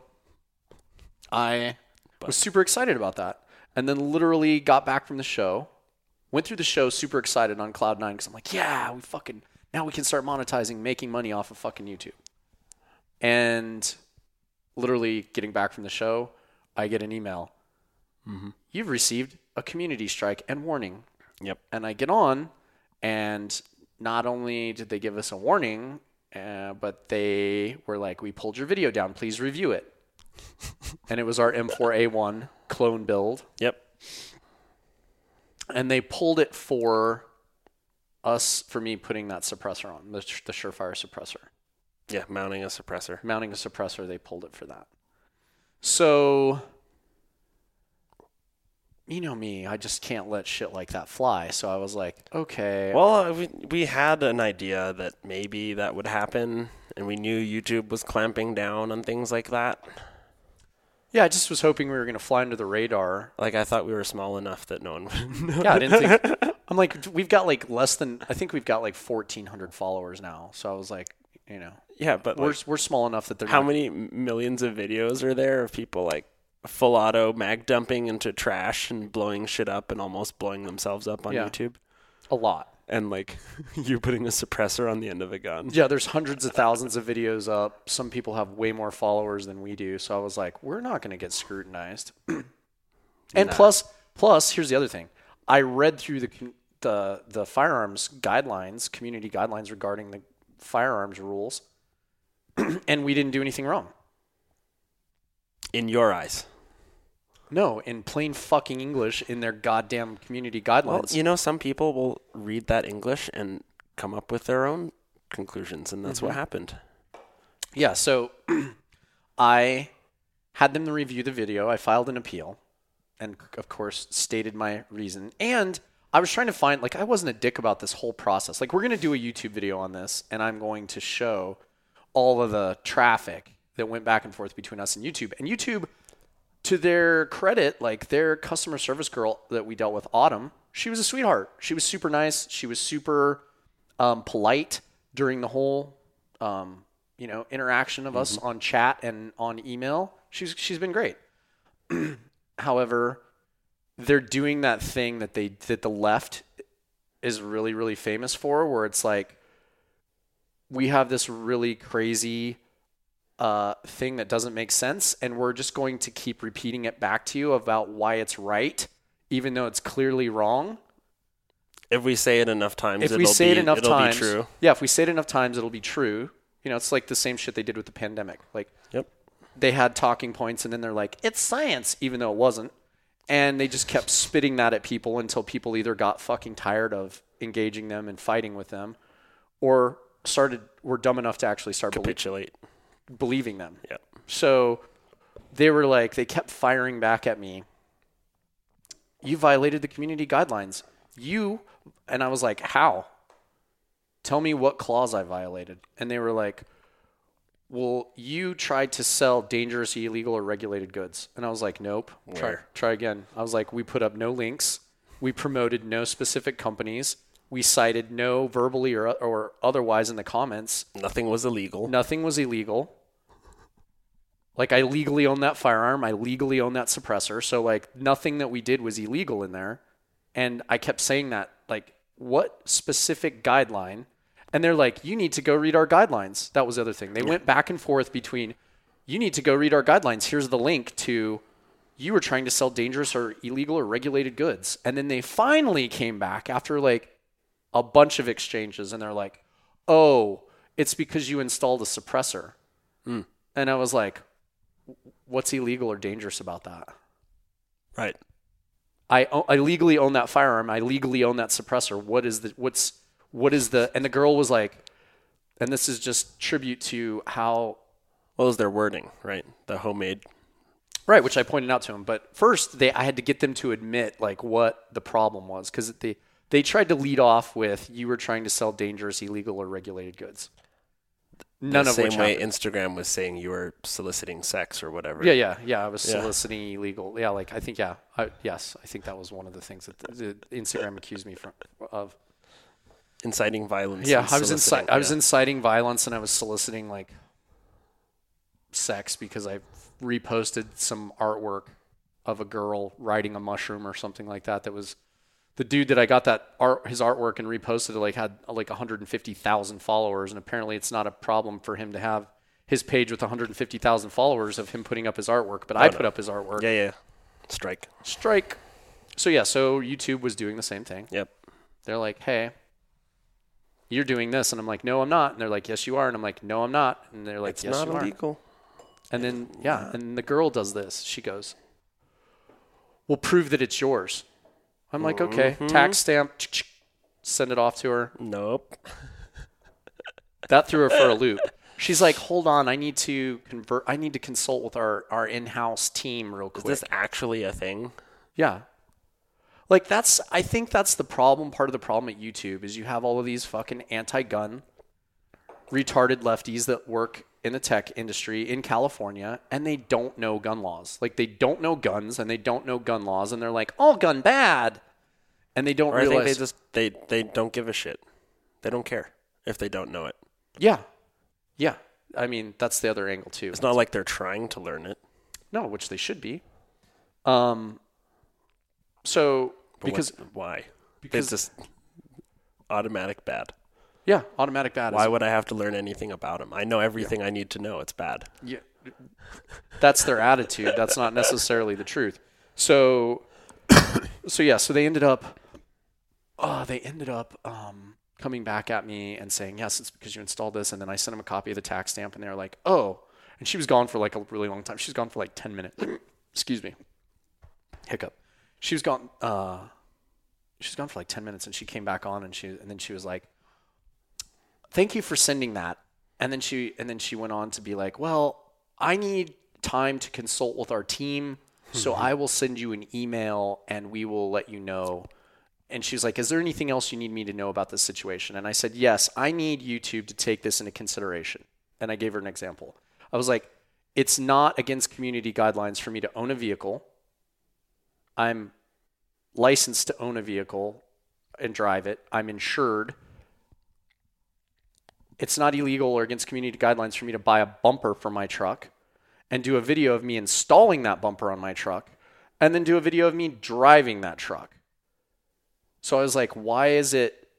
I was super excited about that. And then literally got back from the show, went through the show super excited on Cloud9 because I'm like, yeah, we fucking, now we can start monetizing, making money off of fucking YouTube. And literally getting back from the show, I get an email. You've received a community strike and warning Yep. and I get on, and not only did they give us a warning, uh, but they were like, "We pulled your video down. Please review it." [laughs] and it was our M4A1 clone build, Yep. and they pulled it for us for me putting that suppressor on the, the Surefire suppressor. Yeah, mounting a suppressor. mounting a suppressor, they pulled it for that. So, you know me, I just can't let shit like that fly. So I was like, okay. Well, uh, we we had an idea that maybe that would happen, and we knew YouTube was clamping down on things like that. yeah, I just was hoping we were going to fly under the radar. Like I thought we were small enough that no one would [laughs] know. Yeah, I didn't think. [laughs] I'm like, we've got like less than, I think we've got like 1,400 followers now. So I was like, you know, Yeah, but we're, like, we're small enough that they're how not- many millions of videos are there of people like full auto mag dumping into trash and blowing shit up and almost blowing themselves up on Yeah. YouTube? A lot. And like [laughs] you putting a suppressor on the end of a gun. Yeah, there's hundreds of thousands of videos up. Some people have way more followers than we do. So I was like, we're not going to get scrutinized. [clears throat] and plus, plus, here's the other thing. I read through the con- the the firearms guidelines, community guidelines regarding the firearms rules, [clears throat] and we didn't do anything wrong. In your eyes. No, in plain fucking English, in their goddamn community guidelines. Well, you know, some people will read that English and come up with their own conclusions, and that's Mm-hmm. what happened. Yeah, so [clears throat] I had them review the video. I filed an appeal and, of course, stated my reason. And I was trying to find, like, I wasn't a dick about this whole process. Like, we're going to do a YouTube video on this, and I'm going to show all of the traffic that went back and forth between us and YouTube. And YouTube, to their credit, like, their customer service girl that we dealt with, Autumn, she was a sweetheart. She was super nice. She was super um, polite during the whole um, you know interaction of us on chat and on email. She's she's been great. [clears throat] However, they're doing that thing that they that the left is really really famous for, where it's like we have this really crazy uh, thing that doesn't make sense, and we're just going to keep repeating it back to you about why it's right, even though it's clearly wrong If we say it enough times, if it'll we say be, it enough times, be true. yeah, if we say it enough times, it'll be true. You know, it's like the same shit they did with the pandemic. Like Yep. they had talking points, and then they're like, "It's science," even though it wasn't, and they just kept spitting that at people until people either got fucking tired of engaging them and fighting with them, or started were dumb enough to actually start belie- Capitulate. believing them. Yep. So they were like, they kept firing back at me. You violated the community guidelines. You, and I was like, how? Tell me what clause I violated. And they were like, well, you tried to sell dangerous, illegal, or regulated goods. And I was like, nope. Try, try again. I was like, we put up no links. We promoted no specific companies. We cited no verbally or, or otherwise in the comments. Nothing was illegal. Nothing was illegal. Like I legally own that firearm. I legally own that suppressor. So like nothing that we did was illegal in there. And I kept saying that like what specific guideline? And they're like, you need to go read our guidelines. That was the other thing. They went back and forth between you need to go read our guidelines. Here's the link to you were trying to sell dangerous or illegal or regulated goods. And then they finally came back after like a bunch of exchanges and they're like, oh, it's because you installed a suppressor. Hmm. And I was like, what's illegal or dangerous about that? Right. I, I legally own that firearm. I legally own that suppressor. What is the what's what is the and the girl was like, and this is just tribute to how What was their wording? Right. The homemade. right, which I pointed out to him. But first, they I had to get them to admit like what the problem was because they they tried to lead off with you were trying to sell dangerous, illegal, or regulated goods. None the of same which way happened. Instagram was saying you were soliciting sex or whatever. Yeah, yeah, yeah. I was Yeah. soliciting illegal. Yeah, like I think, yeah, I, yes, I think that was one of the things that the, the Instagram accused me from of. Inciting violence. Yeah, I was soliciting, inci- I was inciting violence and I was soliciting like sex because I reposted some artwork of a girl riding a mushroom or something like that. That was the dude that I got that art his artwork and reposted it like had like 150,000 followers and apparently it's not a problem for him to have his page with 150,000 followers of him putting up his artwork, but I no. put up his artwork. Yeah, yeah. Strike. Strike. So yeah, so YouTube was doing the same thing. Yep. They're like, "Hey, you're doing this," and I'm like, "No, I'm not." And they're like, "Yes, you are," and I'm like, "No, I'm not." And they're like, It's "Yes, not you are." And then, yeah, and the girl does this. She goes, We'll prove that it's yours. I'm like, okay, tax mm-hmm. stamp, send it off to her. Nope. That threw her for a loop. She's like, hold on, I need to convert, I need to consult with our, our in house team real quick. Is this actually a thing? Yeah. Like that's I think that's the problem part of the problem at YouTube is you have all of these fucking anti-gun retarded lefties that work in the tech industry in California and they don't know gun laws. Like they don't know guns and they don't know gun laws and they're like all gun bad. And they don't Or I think realize they just they they don't give a shit. They don't care if they don't know it. Yeah. Yeah. I mean, that's the other angle too. It's not like they're trying to learn it. No, which they should be. Um so But because why? because- it's just automatic bad. yeah, automatic bad is Why would I have to learn anything about them? I know everything I need to know. It's bad. Yeah, that's their attitude. That's not necessarily the truth. So, so yeah. So they ended up, uh, they ended up um, coming back at me and saying, "Yes, it's because you installed this." And then I sent them a copy of the tax stamp, and they were like, "Oh." And she was gone for like a really long time. She's gone for like ten minutes. [clears throat] Excuse me. Hiccup. She was gone. Uh, she was gone for like ten minutes, and she came back on, and she and then she was like, thank you for sending that. And then she and then she went on to be like well i need time to consult with our team so mm-hmm. i will send you an email and we will let you know. And she's like is there anything else you need me to know about this situation? And i said yes i need youtube to take this into consideration. And i gave her an example. I was like it's not against community guidelines for me to own a vehicle. I'm licensed to own a vehicle and drive it i'm insured it's not illegal or against community guidelines for me to buy a bumper for my truck and do a video of me installing that bumper on my truck and then do a video of me driving that truck. So I was like, why is it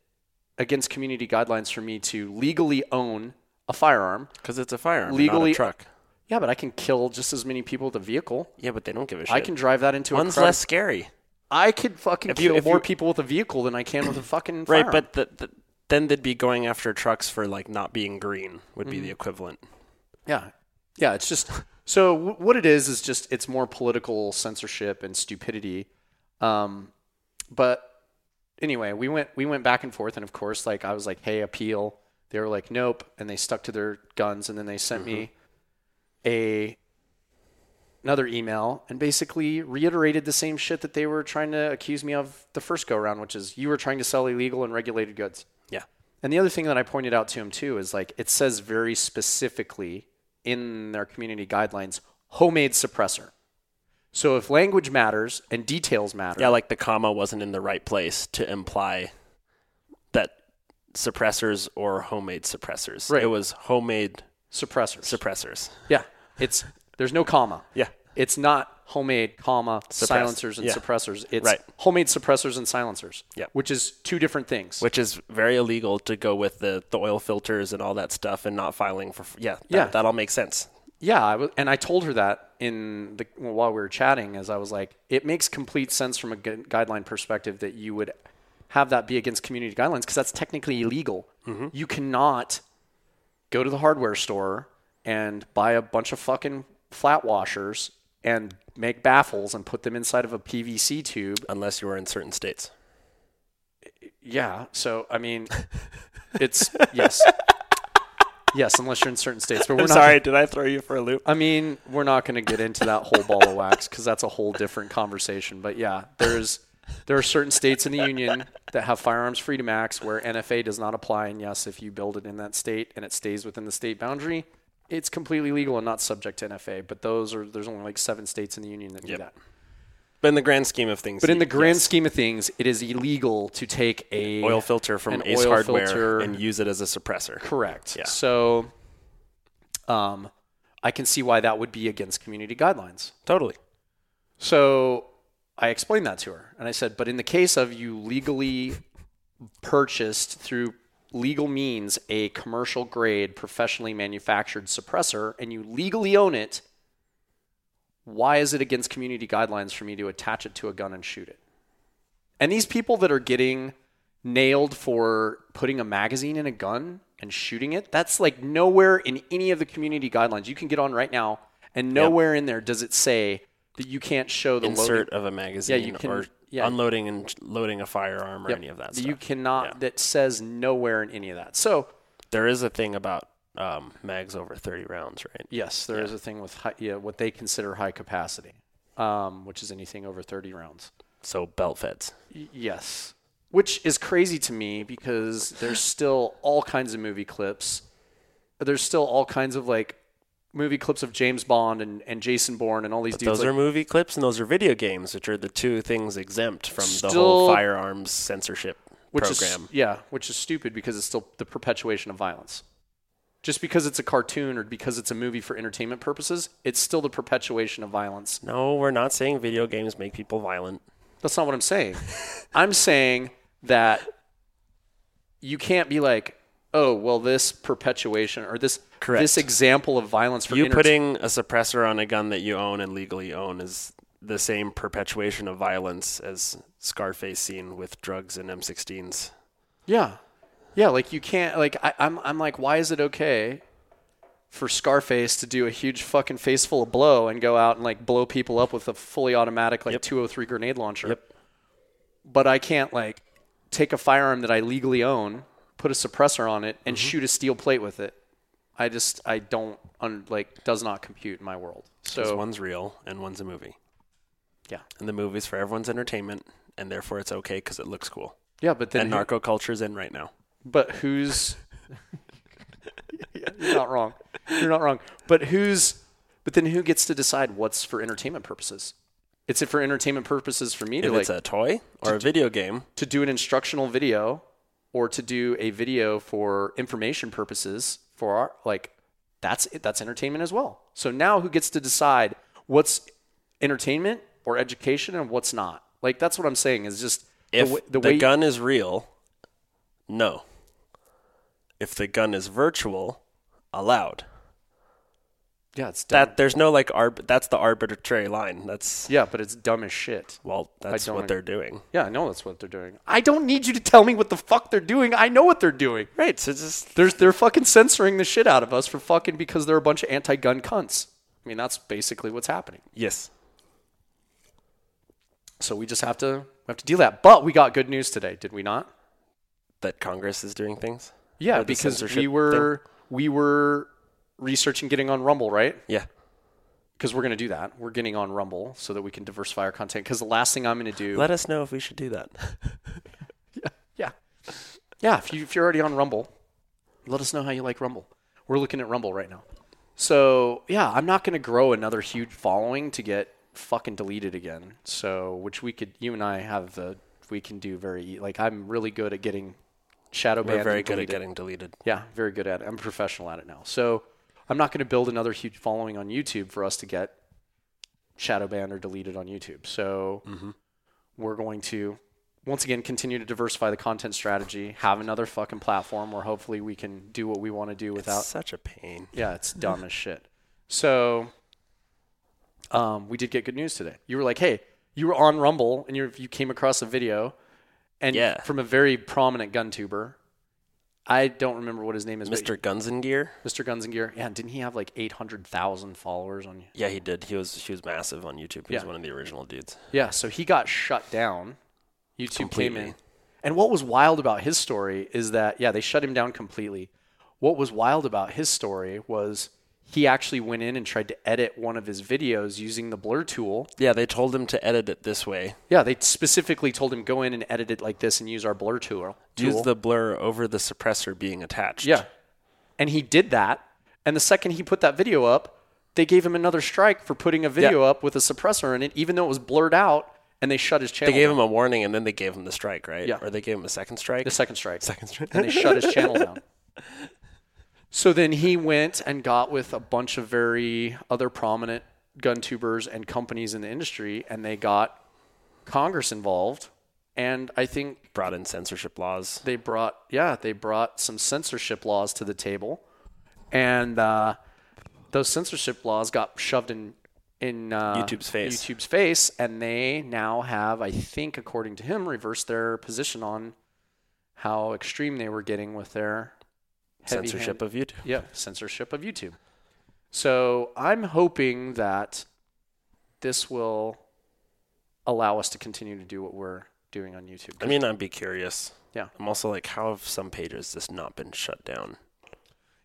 against community guidelines for me to legally own a firearm? Because it's a firearm, legally a truck. Yeah, but I can kill just as many people with a vehicle. Yeah, but they don't give a shit. I can drive that into a One's less scary. I could fucking If you- kill if more you- people with a vehicle than I can with a [clears throat] fucking Right, firearm. but the, the, then they'd be going after trucks for like not being green would be the Mm-hmm. equivalent. Yeah. Yeah, it's just so w- what it is is just it's more political censorship and stupidity. Um, but anyway, we went we went back and forth, and of course, like I was like, "Hey, appeal." They were like, "Nope," and they stuck to their guns, and then they sent me a another email and basically reiterated the same shit that they were trying to accuse me of the first go around, which is you were trying to sell illegal and regulated goods. Yeah. And the other thing that I pointed out to him too is like it says very specifically in their community guidelines homemade suppressor. So if language matters and details matter, Yeah, like the comma wasn't in the right place to imply that suppressors or homemade suppressors. Right. It was homemade suppressors. suppressors. yeah, it's there's no comma. Yeah. It's not homemade comma Suppress- silencers and yeah. suppressors. It's Right. homemade suppressors and silencers. Yeah. which is two different things. Which is very illegal to go with the, the oil filters and all that stuff and not filing for. Yeah. That, Yeah. That all makes sense. Yeah, I w- and I told her that in the while we were chatting, as I was like, it makes complete sense from a gu- guideline perspective that you would have that be against community guidelines because that's technically illegal. Mm-hmm. You cannot go to the hardware store and buy a bunch of fucking flat washers and make baffles and put them inside of a PVC tube. Unless you were in certain states. Yeah, so I mean, [laughs] it's yes, yes, unless you're in certain states, but we're I'm not. sorry, did I throw you for a loop? I mean, we're not going to get into that whole ball of wax because that's a whole different conversation. But yeah, there's there are certain states in the union that have firearms freedom acts where NFA does not apply, and yes, if you build it in that state and it stays within the state boundary, it's completely legal and not subject to NFA. But those are there's only like seven states in the union that do Yep. that. But in the grand scheme of things. But in the grand yes, scheme of things, it is illegal to take a oil filter from an Ace oil Hardware filter- and use it as a suppressor. Correct. Yeah. So, um, I can see why that would be against community guidelines. Totally. So I explained that to her, and I said, but in the case of you legally purchased through legal means a commercial grade, professionally manufactured suppressor, and you legally own it, why is it against community guidelines for me to attach it to a gun and shoot it? And these people that are getting nailed for putting a magazine in a gun and shooting it, that's like nowhere in any of the community guidelines. You can get on right now and nowhere in there does it say that you can't show the Insert loading. of a magazine yeah, you can- or yeah. unloading and loading a firearm or Yep. any of that stuff. You cannot. Yeah. That says nowhere in any of that. So There is a thing about um, mags over 30 rounds, right? yes, there is a thing with high, yeah, what they consider high capacity, um, which is anything over 30 rounds. So belt feds. Y- yes, which is crazy to me because there's still all kinds of movie clips. There's still all kinds of like movie clips of James Bond and, and Jason Bourne and all these dudes. Those like, are movie clips and those are video games, which are the two things exempt from the whole firearms censorship which program. is yeah, which is stupid because it's still the perpetuation of violence. Just because it's a cartoon or because it's a movie for entertainment purposes, it's still the perpetuation of violence. no, we're not saying video games make people violent. That's not what I'm saying. I'm saying that you can't be like, oh, well, this perpetuation or this Correct. this example of violence for You enter- putting a suppressor on a gun that you own and legally own is the same perpetuation of violence as Scarface seen with drugs and M16s. Yeah. Yeah, like you can't like I, I'm I'm like, why is it okay for Scarface to do a huge fucking face full of blow and go out and like blow people up with a fully automatic like Yep. 203 grenade launcher? Yep. But I can't like take a firearm that I legally own, put a suppressor on it, Mm-hmm. and shoot a steel plate with it. I just I don't un, like does not compute in my world. So one's real and one's a movie. yeah, And the movie's for everyone's entertainment, and therefore it's okay because it looks cool. yeah, but then And who- narco culture's in right now. But who's? [laughs] You're not wrong. You're not wrong. But who's? But then who gets to decide what's for entertainment purposes? It's it for entertainment purposes for me to If like it's a toy or a video game, to do an instructional video, or to do a video for information purposes for our like that's it, that's entertainment as well. So now who gets to decide what's entertainment or education and what's not? Like that's what I'm saying is just if the, way- the, the way gun is real, no. If the gun is virtual, allowed. Yeah it's dumb. That there's no like arb- that's the arbitrary line. That's yeah, but it's dumb as shit. well, that's what they're doing. Yeah, I know that's what they're doing. I don't need you to tell me what the fuck they're doing. I know what they're doing. Right. So just They're they're fucking censoring the shit out of us for fucking because they're a bunch of anti-gun cunts. I mean, that's basically what's happening. yes. So we just have to we have to deal with that. But we got good news today, did we not? That Congress is doing things. Yeah, because we were we were researching getting on Rumble, right? Yeah. Because we're gonna do that. We're getting on Rumble so that we can diversify our content. Because the last thing I'm gonna do, Let us know if we should do that. [laughs] yeah, yeah. If you if you're already on Rumble, let us know how you like Rumble. We're looking at Rumble right now. So yeah, I'm not gonna grow another huge following to get fucking deleted again. So which we could, you and I have the we can do very like I'm really good at getting shadow banned. We're very good at getting deleted. Yeah, very good at it. I'm professional at it now. So I'm not going to build another huge following on YouTube for us to get shadow banned or deleted on YouTube. So we're going to once again continue to diversify the content strategy, have another fucking platform where hopefully we can do what we want to do without It's such a pain. yeah, it's dumb as shit. So, um, we did get good news today. You were like, "Hey, you were on Rumble and you you came across a video, and Yeah. from a very prominent gun tuber. I don't remember what his name is, Mr. Guns and Gear. Mr. Guns and Gear. Yeah, didn't he have like eight hundred thousand followers on? Yeah, he did. He was he was massive on YouTube. He was one of the original dudes. Yeah, so he got shut down. YouTube came in. And what was wild about his story is that, yeah, they shut him down completely. What was wild about his story was he actually went in and tried to edit one of his videos using the blur tool. Yeah, they told him to edit it this way. Yeah, they specifically told him go in and edit it like this and use our blur tool. Use the blur over the suppressor being attached. Yeah. And he did that. And the second he put that video up, they gave him another strike for putting a video up with a suppressor in it, even though it was blurred out, and they shut his channel. They gave down. him a warning and then they gave him the strike, right? Yeah. Or they gave him a second strike. the second strike. second strike. and they shut his channel down. [laughs] So then he went and got with a bunch of very other prominent gun tubers and companies in the industry, and they got Congress involved. And I think Brought in censorship laws. they brought, yeah, they brought some censorship laws to the table, and uh, those censorship laws got shoved in in uh, YouTube's face. YouTube's face, and they now have, I think, according to him, reversed their position on how extreme they were getting with their Censorship hand- of YouTube. yeah, censorship of YouTube. So I'm hoping that this will allow us to continue to do what we're doing on YouTube. I mean, I'd be curious. Yeah. I'm also like, how have some pages just not been shut down?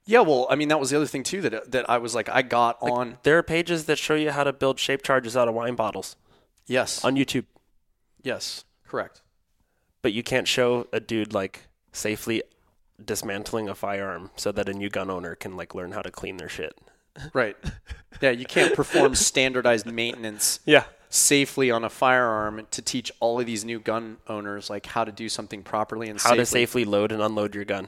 yeah, well, I mean that was the other thing too that that I was like I got on There are pages that show you how to build shape charges out of wine bottles yes on YouTube, yes correct but you can't show a dude like safely dismantling a firearm so that a new gun owner can like learn how to clean their shit. [laughs] right yeah you can't perform standardized maintenance [laughs] Yeah. safely on a firearm to teach all of these new gun owners like how to do something properly and How safely. to safely load and unload your gun.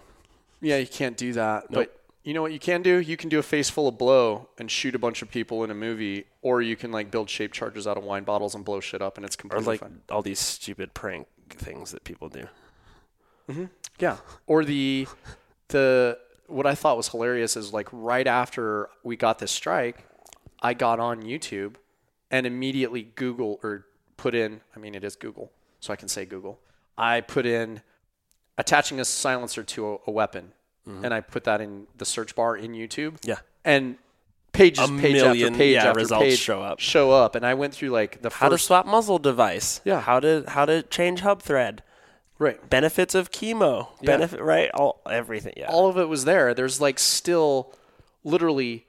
Yeah, you can't do that. Nope. But you know what you can do? You can do a face full of blow and shoot a bunch of people in a movie, or you can like build shape charges out of wine bottles and blow shit up, and it's completely Or like fine. all these stupid prank things that people do. Mm-hmm. Yeah. Or the the what I thought was hilarious is like right after we got this strike, I got on YouTube and immediately Google or put in. I mean, it is Google, so I can say Google. I put in attaching a silencer to a, a weapon, mm-hmm. and I put that in the search bar in YouTube. Yeah. and pages, A page million, after page yeah, after results page show up. Show up, and I went through like the How to swap muzzle device. Yeah. How to how to change hub thread. Right. Benefits of chemo. Yeah. Benefit right. All everything. Yeah. All of it was there. There's like still literally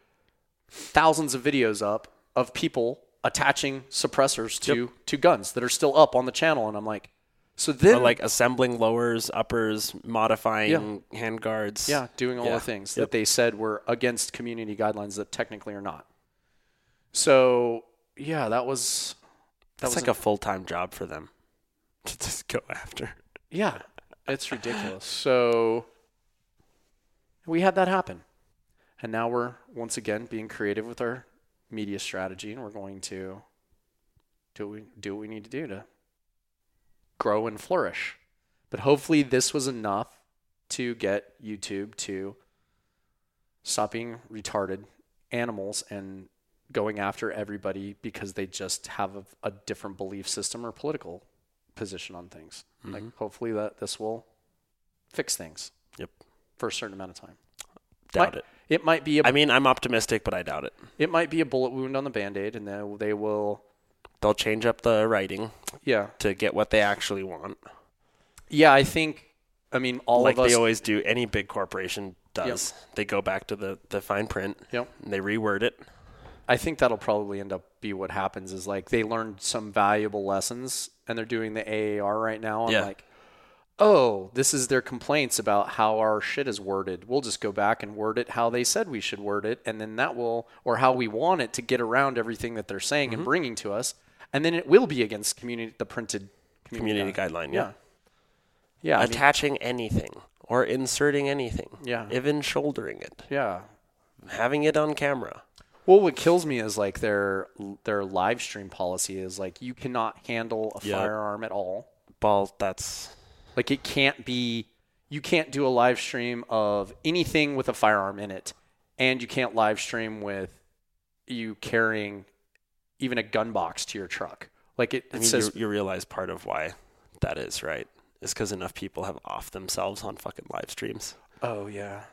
thousands of videos up of people attaching suppressors to to guns that are still up on the channel, and I'm like, so then Or like assembling lowers, uppers, modifying hand guards. Yeah, doing all Yeah. the things Yep. that they said were against community guidelines that technically are not. So yeah, that was that That's was like a full time job for them [laughs] to just go after. Yeah, it's ridiculous. So we had that happen, and now we're once again being creative with our media strategy, and we're going to do what we do what we need to do to grow and flourish. But hopefully, this was enough to get YouTube to stop being retarded animals and going after everybody because they just have a, a different belief system or political position on things. Like, mm-hmm. hopefully, that this will fix things. Yep. For a certain amount of time. Doubt Might- it. It might be a I mean, I'm optimistic, but I doubt it. it might be a bullet wound on the band aid, and then they will. They'll change up the writing Yeah, to get what they actually want, yeah. I think. I mean, all like of us. they always do. Any big corporation does. They go back to the the fine print. Yep. And they reword it. I think that'll probably end up be what happens is like they learned some valuable lessons and they're doing the AAR right now. I'm Yeah. like, oh, this is their complaints about how our shit is worded. We'll just go back and word it how they said we should word it, and then that will, or how we want it to get around everything that they're saying Mm-hmm. and bringing to us, and then it will be against community, the printed Community guide. guideline. Yeah, Yeah. yeah, I mean, Attaching anything or inserting anything. Yeah. Even shouldering it. yeah. Having it on camera. Well, what kills me is like their their live stream policy is like you cannot handle a Yep. firearm at all. Well, that's Like it can't be you can't do a live stream of anything with a firearm in it and you can't live stream with you carrying even a gun box to your truck. Like it, it I mean, says you, you realize part of why that is, right? Is because enough people have off themselves on fucking live streams. oh yeah.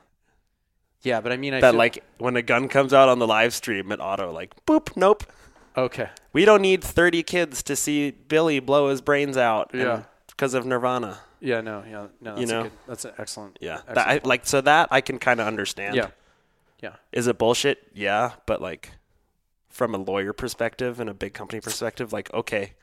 Yeah, but I mean I that feel, like when a gun comes out on the live stream, it auto like boop, nope. okay. We don't need 30 kids to see Billy blow his brains out. Yeah. Because of Nirvana. Yeah, no, yeah, no, that's You a know? good, that's an excellent. Yeah. excellent That, I, like so that I can kind of understand. yeah. Yeah. Is it bullshit? Yeah, but like from a lawyer perspective and a big company perspective, like okay,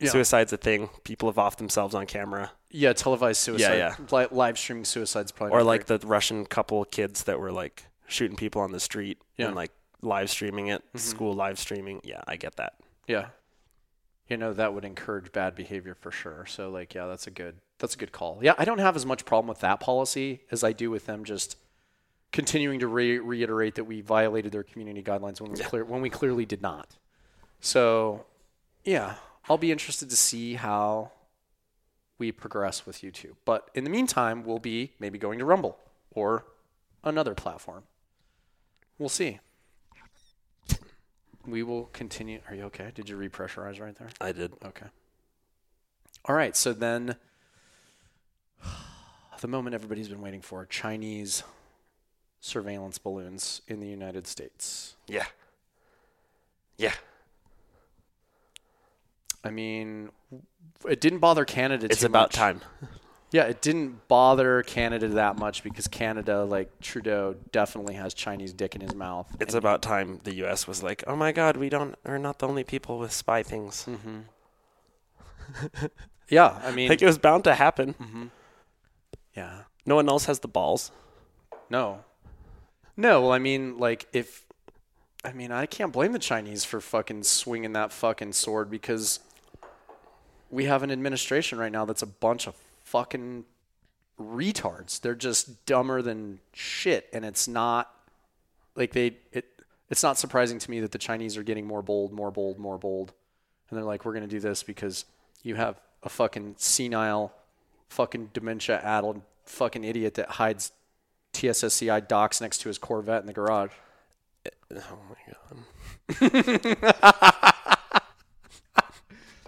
Yeah. suicide's a thing. People have off themselves on camera, Yeah, televised suicide. yeah. yeah. Li- live streaming suicide's probably or like great. the Russian couple kids that were like shooting people on the street Yeah. Mm-hmm. and like live streaming it, school live streaming. Yeah, I get that. Yeah. You know, that would encourage bad behavior for sure. So like, yeah, that's a good that's a good call. Yeah, I don't have as much problem with that policy as I do with them just continuing to re- reiterate that we violated their community guidelines when we clear when we clearly did not. So, yeah, I'll be interested to see how we progress with YouTube. But in the meantime, we'll be maybe going to Rumble or another platform. We'll see. We will continue. Are you okay? Did you repressurize right there? I did. Okay. All right. So then, [sighs] the moment everybody's been waiting for Chinese surveillance balloons in the United States. Yeah. Yeah. I mean, it didn't bother Canada It's about much. time. [laughs] Yeah, it didn't bother Canada that much because Canada, like Trudeau, definitely has Chinese dick in his mouth. It's And- about time the U.S. was like, "Oh my God, we don't. We're not the only people with spy things." Mm-hmm. [laughs] yeah, I mean, Like it was bound to happen. Mm-hmm. yeah, No one else has the balls. no, no. Well, I mean, like if, I mean, I can't blame the Chinese for fucking swinging that fucking sword because we have an administration right now that's a bunch of fucking retards. They're just dumber than shit, and it's not like they it. It's not surprising to me that the Chinese are getting more bold, more bold, more bold, and they're like, "We're going to do this because you have a fucking senile, fucking dementia-addled fucking idiot that hides TSSCI docs next to his Corvette in the garage." Oh my God. [laughs]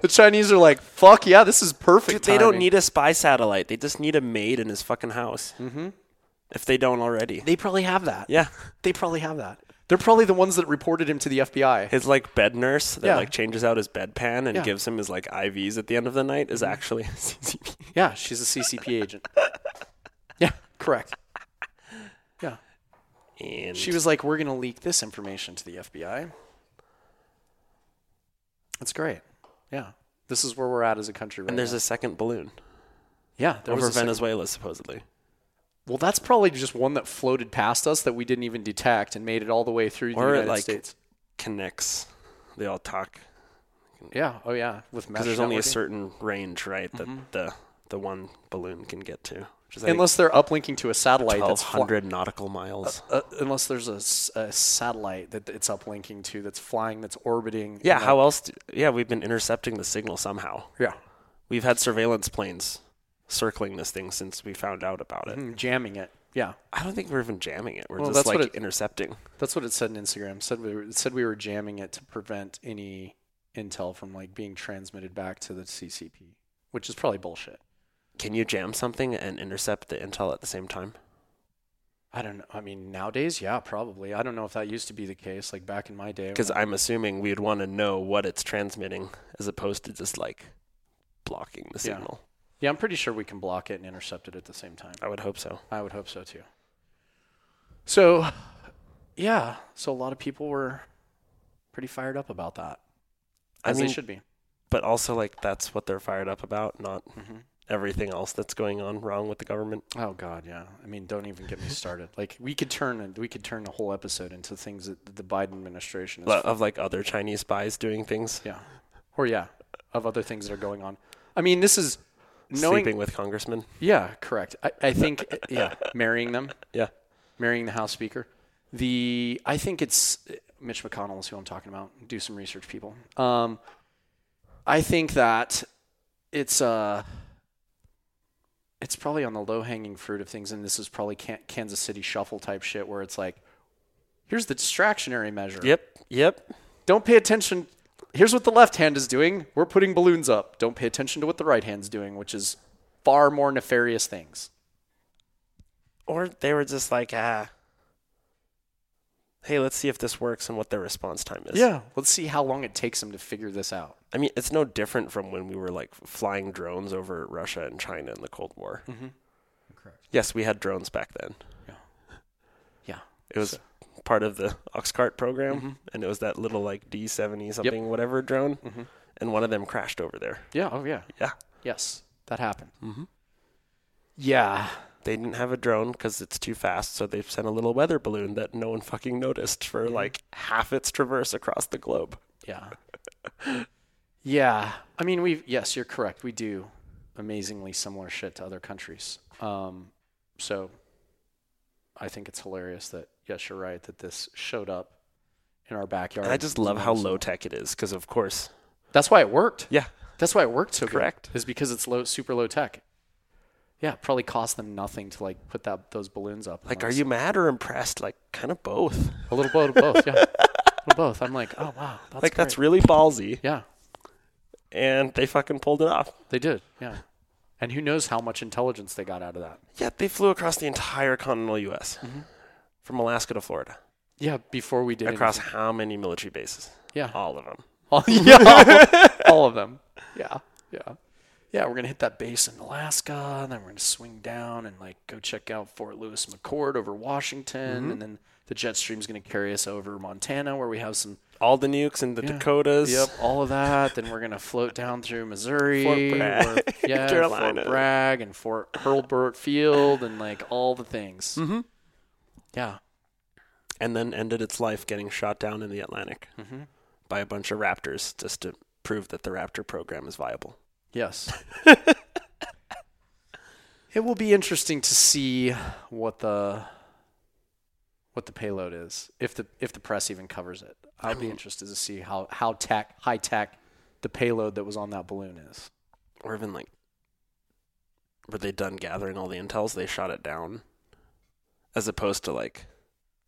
The Chinese are like, "Fuck yeah, this is perfect." They don't timing." need a spy satellite. They just need a maid in his fucking house. Mm-hmm. If they don't already. They probably have that. Yeah. They probably have that. They're probably the ones that reported him to the FBI. His like bed nurse that Yeah. like changes out his bedpan and Yeah. Mm-hmm. gives him his like IVs at the end of the night is actually a [laughs] CCP. Yeah, she's a CCP agent. [laughs] Yeah, correct. Yeah. And She was like, "We're going to leak this information to the FBI." That's great. Yeah. This is where we're at as a country right and there's now. a second balloon yeah, there was over a second- Venezuela supposedly. Well, that's probably just one that floated past us that we didn't even detect and made it all the way through the Or it, United like, States. Connects. They all talk Yeah. Oh yeah. With because there's only a certain range, right, that Mm-hmm. the the one balloon can get to. Unless they're uplinking to a satellite that's fly- 1200 nautical miles. uh, unless there's a, a, satellite that it's uplinking to that's flying that's orbiting. yeah, how else? Do, yeah, we've been intercepting the signal somehow. Yeah. We've had surveillance planes circling this thing since we found out about it. Mm, jamming it. Yeah. I don't think we're even jamming it. We're Well, just that's what like it- intercepting. That's what it said in Instagram. It said we were, it said we were jamming it to prevent any intel from like being transmitted back to the CCP, which is probably bullshit. Can you jam something and intercept the intel at the same time? I don't know. I mean, nowadays, yeah, probably. I don't know if that used to be the case, like back in my day. Because I- I'm assuming we'd want to know what it's transmitting as opposed to just like blocking the signal. yeah, I'm pretty sure we can block it and intercept it at the same time. I would hope so. I would hope so too. So, yeah, so a lot of people were pretty fired up about that, I as mean, they should be. but also like that's what they're fired up about, not hmm everything else that's going on wrong with the government. Oh God, yeah. I mean, don't even get me started. [laughs] Like we could turn a, we could turn a whole episode into things that the Biden administration is. But of like other Chinese spies doing things, yeah, or yeah, of other things that are going on. I mean, this is knowing. sleeping with congressmen. Yeah, correct. I, I think [laughs] yeah, marrying them, Yeah. marrying the House Speaker. The I think it's Mitch McConnell is who I'm talking about. Do some research, people. Um, I think that it's uh it's probably on the low hanging fruit of things, and this is probably Kansas City shuffle type shit where it's like, here's the distractionary measure. Yep. Yep. Don't pay attention. Here's what the left hand is doing. We're putting balloons up. Don't pay attention to what the right hand's doing, which is far more nefarious things. Or they were just like, ah, hey, let's see if this works and what their response time is. Yeah. Let's see how long it takes them to figure this out. I mean, it's no different from when we were like flying drones over Russia and China in the Cold War. Mm-hmm. Correct. Yes, we had drones back then. Yeah. [laughs] Yeah. It was So- part of the Oxcart program, Mhm. and it was that little like D seventy something whatever drone, Mhm. and one of them crashed over there. Yeah. Oh, yeah. Yeah, Yes. That happened. Mhm. Yeah. They didn't have a drone because it's too fast, so they've sent a little weather balloon that no one fucking noticed for Mm-hmm. like half its traverse across the globe. Yeah. yeah. I mean, we yes, you're correct. We do amazingly similar shit to other countries. Um, so I think it's hilarious that yes, you're right that this showed up in our backyard. And I just love how low tech it is because, of course, That's why it worked. yeah, That's why it worked so Correct. good. Is because it's low, super low tech. Yeah, probably cost them nothing to like put that those balloons up. like, are you mad or impressed? Like, kind of both. a little bit of both? Yeah, [laughs] a little both. I'm like, oh wow, that's like, that's really ballsy, yeah, and they fucking pulled it off. they did. Yeah, and who knows how much intelligence they got out of that Yeah, they flew across the entire continental U.S. Mm-hmm. From Alaska to Florida. Yeah, before we did Across anything. how many military bases? Yeah, All of them. all, [laughs] [laughs] yeah, all, all of them. Yeah, yeah, yeah. We're gonna hit that base in Alaska, and then we're gonna swing down and like go check out Fort Lewis McChord over Washington, Mm-hmm. and then the jet stream's gonna carry us over Montana, where we have some. All the nukes in the Yeah. Dakotas. Yep, all of that. then we're gonna float down through Missouri, Fort Bragg, where- [laughs] yeah, Carolina. Fort Bragg and Fort Hurlburt Field, and like all the things. Mm-hmm. Yeah. And then ended its life getting shot down in the Atlantic hmm by a bunch of raptors just to prove that the Raptor program is viable. Yes. [laughs] it will be interesting to see what the what the payload is if the if the press even covers it. I'll be hmm. interested to see how how tech high tech the payload that was on that balloon is. Or even like, were they done gathering all the intels? They shot it down, as opposed to like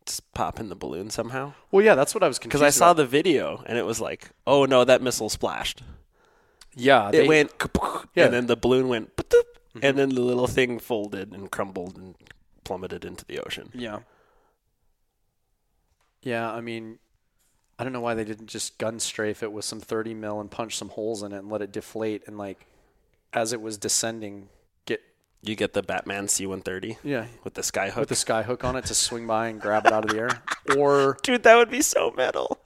just popping the balloon somehow. Well, yeah, that's what I was Because confused. I saw about. the video and it was like, oh no, that missile splashed. Yeah It went, Yeah. and then the balloon went, Mhm. and then the little thing folded and crumbled and plummeted into the ocean. Yeah. Yeah, I mean, I don't know why they didn't just gun strafe it with some 30 mil and punch some holes in it and let it deflate and like as it was descending get You get the Batman C-130 yeah with the sky hook. with the sky hook on it to swing by and grab it out of the air. [laughs] Or Dude, that would be so metal.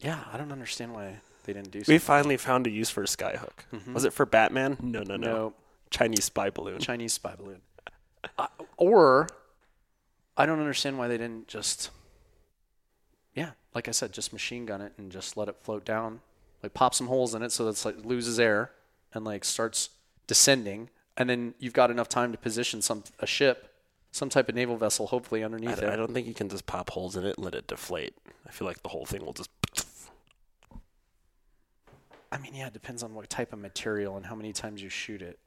yeah, I don't understand why they didn't do We finally found a use for a sky hook. Mhm. Was it for Batman? No, no, no. No, Chinese spy balloon. Chinese spy balloon. [laughs] Uh, or I don't understand why they didn't just yeah, like I said, just machine gun it and just let it float down. Like pop some holes in it so it's like loses air and like starts descending and then you've got enough time to position some a ship, some type of naval vessel hopefully underneath I it. I don't think you can just pop holes in it and let it deflate. I feel like the whole thing will just. I mean, yeah, it depends on what type of material and how many times you shoot it.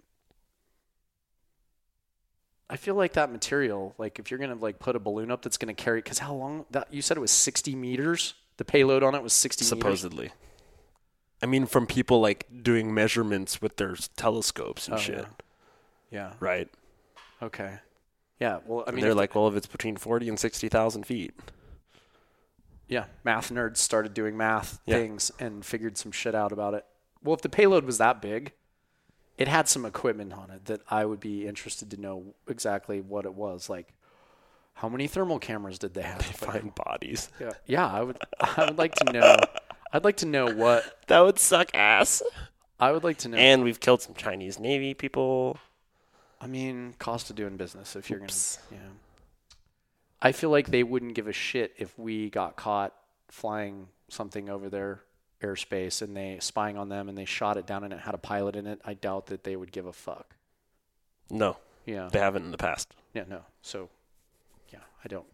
I feel like that material, like if you're gonna like put a balloon up that's gonna carry, because how long that you said it was 60 meters. The payload on it was 60 meters. Supposedly. I mean, from people like doing measurements with their telescopes and Oh, shit, yeah. right? Okay. Yeah. Well, I mean, mean, they're like, well, if it's between forty and sixty thousand feet, yeah, math nerds started doing math Yeah. things and figured some shit out about it. Well, if the payload was that big, it had some equipment on it that I would be interested to know exactly what it was. Like, how many thermal cameras did they have? they find bodies. Yeah, yeah. I would. I would like to know. I'd like to know what. [laughs] That would suck ass. I would like to know. And we've killed some Chinese Navy people. I mean, cost of doing business. If you're gonna, yeah. I feel like they wouldn't give a shit if we got caught flying something over their airspace and they spying on them and they shot it down and it had a pilot in it. I doubt that they would give a fuck. No, Yeah. they haven't in the past. Yeah. No. So, yeah. I don't.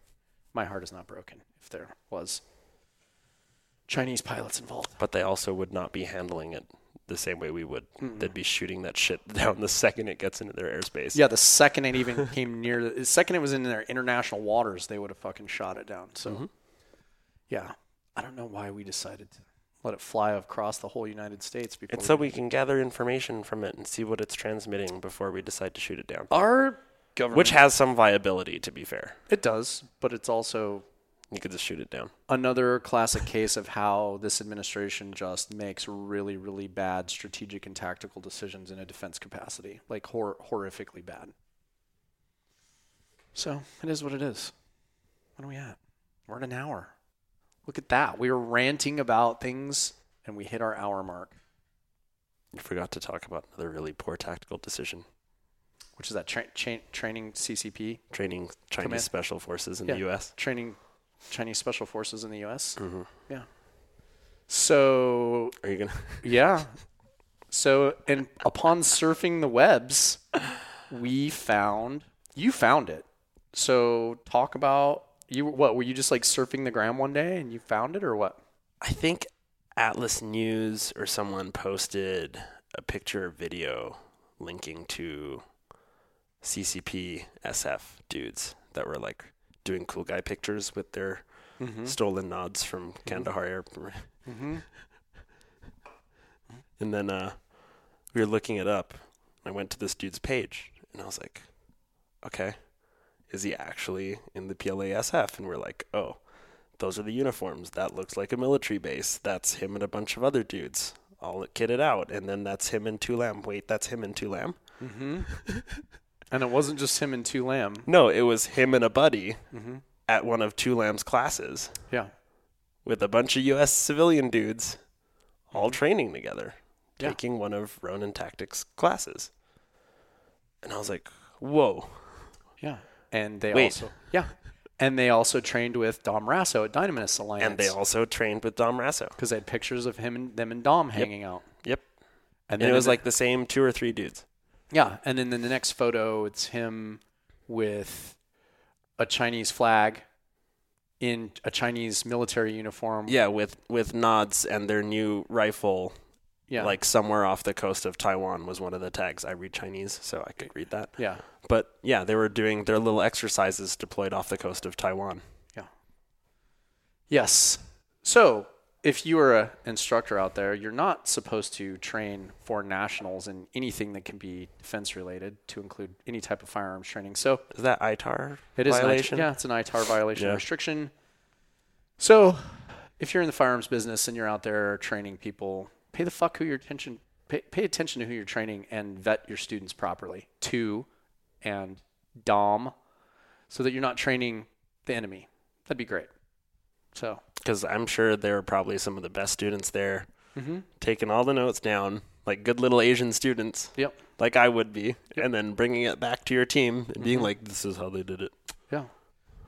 My heart is not broken if there was Chinese pilots involved. But they also would not be handling it the same way we would. Mm-mm. They'd be shooting that shit [laughs] down the second it gets into their airspace. Yeah, the second it even [laughs] came near the, the second it was in their international waters, they would have fucking shot it down. So, Mhm. yeah, I don't know why we decided to let it fly across the whole United States before. It's so we can gather information from it and see what it's transmitting before we decide to shoot it down. our government, Which has some viability, to be fair. it does, but it's also You could just shoot it down. another classic case of how this administration just makes really, really bad strategic and tactical decisions in a defense capacity, like hor- horrifically bad. So it is what it is. What are we at? We're at an hour. Look at that. We were ranting about things and we hit our hour mark, You forgot to talk about another really poor tactical decision. which is that tra- cha- training CCP, Training Chinese Command- special forces in Yeah. the U.S. training Chinese special forces in the U.S. Mm-hmm. Yeah. So Are you gonna? [laughs] Yeah. So, and upon surfing the webs, we found you found it. So, talk about you. What were you just like surfing the gram one day and you found it, or what? I think Atlas News or someone posted a picture or video linking to CCP SF dudes that were like doing cool guy pictures with their Mm-hmm. stolen nods from Kandahar Airport. Mm-hmm. [laughs] And then uh, we were looking it up. I went to this dude's page and I was like, okay, is he actually in the PLASF? And we're like, oh, those are the uniforms. That looks like a military base. That's him and a bunch of other dudes all kitted out. And then that's him and Tu Lam. Wait, that's him and Tu Lam? Mm-hmm. [laughs] and it wasn't just him and Tu Lam. No, it was him and a buddy Mm-hmm. at one of Tu Lam's classes Yeah. with a bunch of U.S. civilian dudes all training together, Yeah. taking one of Ronin Tactics classes. And I was like, whoa. Yeah. And they Wait. also yeah. And they also trained with Dom Raso at Dynamis Alliance. And they also trained with Dom Raso. because they had pictures of him and them and Dom hanging out. Yep. And, And then it was like the same two or three dudes. Yeah, and then in the next photo, it's him with a Chinese flag in a Chinese military uniform. Yeah, with with nods and their new rifle, yeah, like somewhere off the coast of Taiwan was one of the tags. I read Chinese, so I could read that. yeah, But yeah, they were doing their little exercises deployed off the coast of Taiwan. Yeah. Yes. So if you are an instructor out there, you're not supposed to train foreign nationals in anything that can be defense related, to include any type of firearms training. So Is that ITAR It is violation? An, yeah, it's an ITAR violation Yeah. restriction. So, if you're in the firearms business and you're out there training people, pay the fuck who your attention pay, pay attention to who you're training and vet your students properly. Two, and Dom, so that you're not training the enemy. That'd be great. So, Because I'm sure there were probably some of the best students there mm-hmm. taking all the notes down, like good little Asian students, yep, like I would be, and then bringing it back to your team and being Mhm. like, this is how they did it. yeah.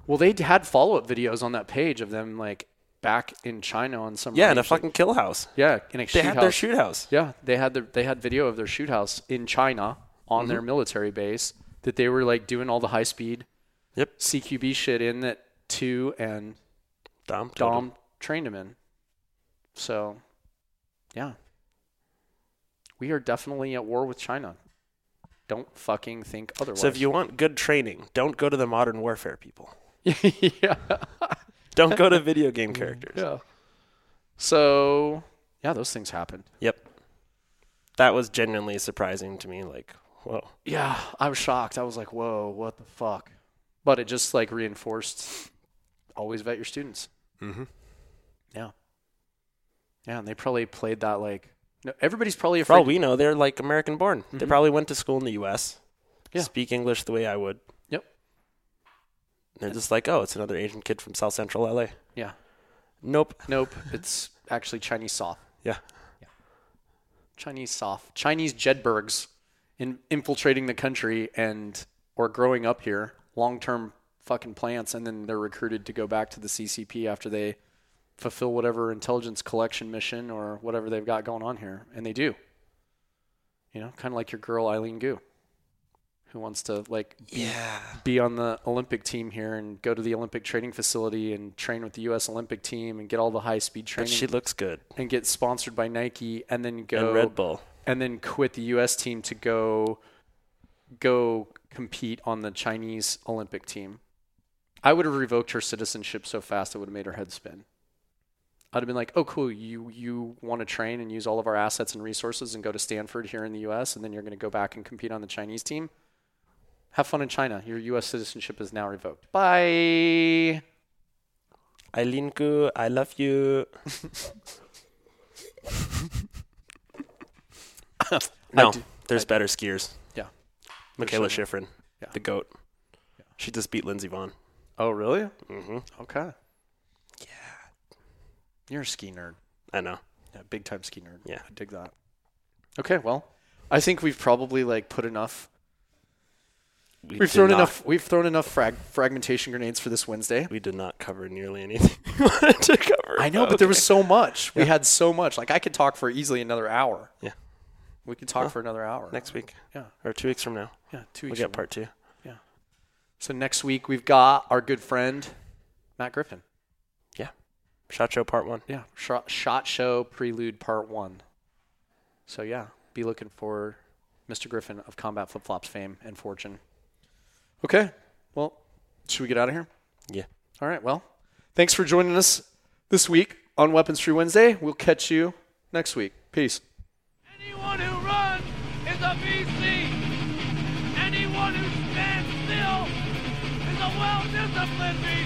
Well, they had follow up videos on that page of them like back in China on some Yeah, in a fucking kill house. yeah in a They had house. their shoot house. Yeah, they had the they had video of their shoot house in China on their military base that they were like doing all the high speed Yep. CQB shit in that two and Dom. Dom him. trained him in. So, yeah. We are definitely at war with China. Don't fucking think otherwise. So if you want good training, don't go to the modern warfare people. [laughs] yeah. Don't go to video [laughs] game characters. Yeah. So, yeah, those things happened. Yep. That was genuinely surprising to me. Like, whoa. Yeah, I was shocked. I was like, "Whoa, what the fuck?" But it just like reinforced always vet your students. Mm-hmm. Yeah. Yeah, and they probably played that like no, everybody's probably For all we know, they're like American born. They Mhm. probably went to school in the U.S. Yeah. Speak English the way I would. Yep. They're just like, oh, it's another Asian kid from South Central LA. Yeah. Nope. Nope, it's actually Chinese soft. Yeah. Yeah. Chinese soft. Chinese Jedburgs in infiltrating the country and or growing up here, long-term fucking plants and then they're recruited to go back to the CCP after they fulfill whatever intelligence collection mission or whatever they've got going on here and they do. You know, kind of like your girl Eileen Gu who wants to like be Yeah. be on the Olympic team here and go to the Olympic training facility and train with the U.S. Olympic team and get all the high speed But training she looks good. and get sponsored by Nike and then go And Red Bull. and then quit the U.S. team to go go compete on the Chinese Olympic team. I would have revoked her citizenship so fast it would have made her head spin. I'd have been like, "Oh, cool! You you want to train and use all of our assets and resources and go to Stanford here in the U.S. and then you're going to go back and compete on the Chinese team. Have fun in China. Your U.S. citizenship is now revoked. Bye." Eileen Gu, I love you. [laughs] no, do- there's better skiers. Yeah. Mikaela Shiffrin, Yeah. the goat. Yeah. She just beat Lindsey Vonn. Oh, really? hmm Okay. Yeah. You're a ski nerd. I know. Yeah, big time ski nerd. Yeah. I dig that. Okay, well, I think we've probably like put enough. We We've thrown not- enough. We've thrown enough frag, fragmentation grenades for this Wednesday. We did not cover nearly anything [laughs] we wanted to cover. I know, but there was so much. We had so much. Like I could talk for easily another hour. Yeah. We could talk Well, for another hour. next week. Yeah. Or two weeks from now. Yeah, two We'll weeks. get from part two. So next week we've got our good friend Matt Griffin. Yeah, Shot show part one. Yeah, shot, shot show prelude part one. So yeah, be looking for Mr. Griffin of Combat Flip Flops fame and fortune. Okay, well, should we get out of here? Yeah. All right. Well, thanks for joining us this week on Weapons Free Wednesday. We'll catch you next week. Peace. Is a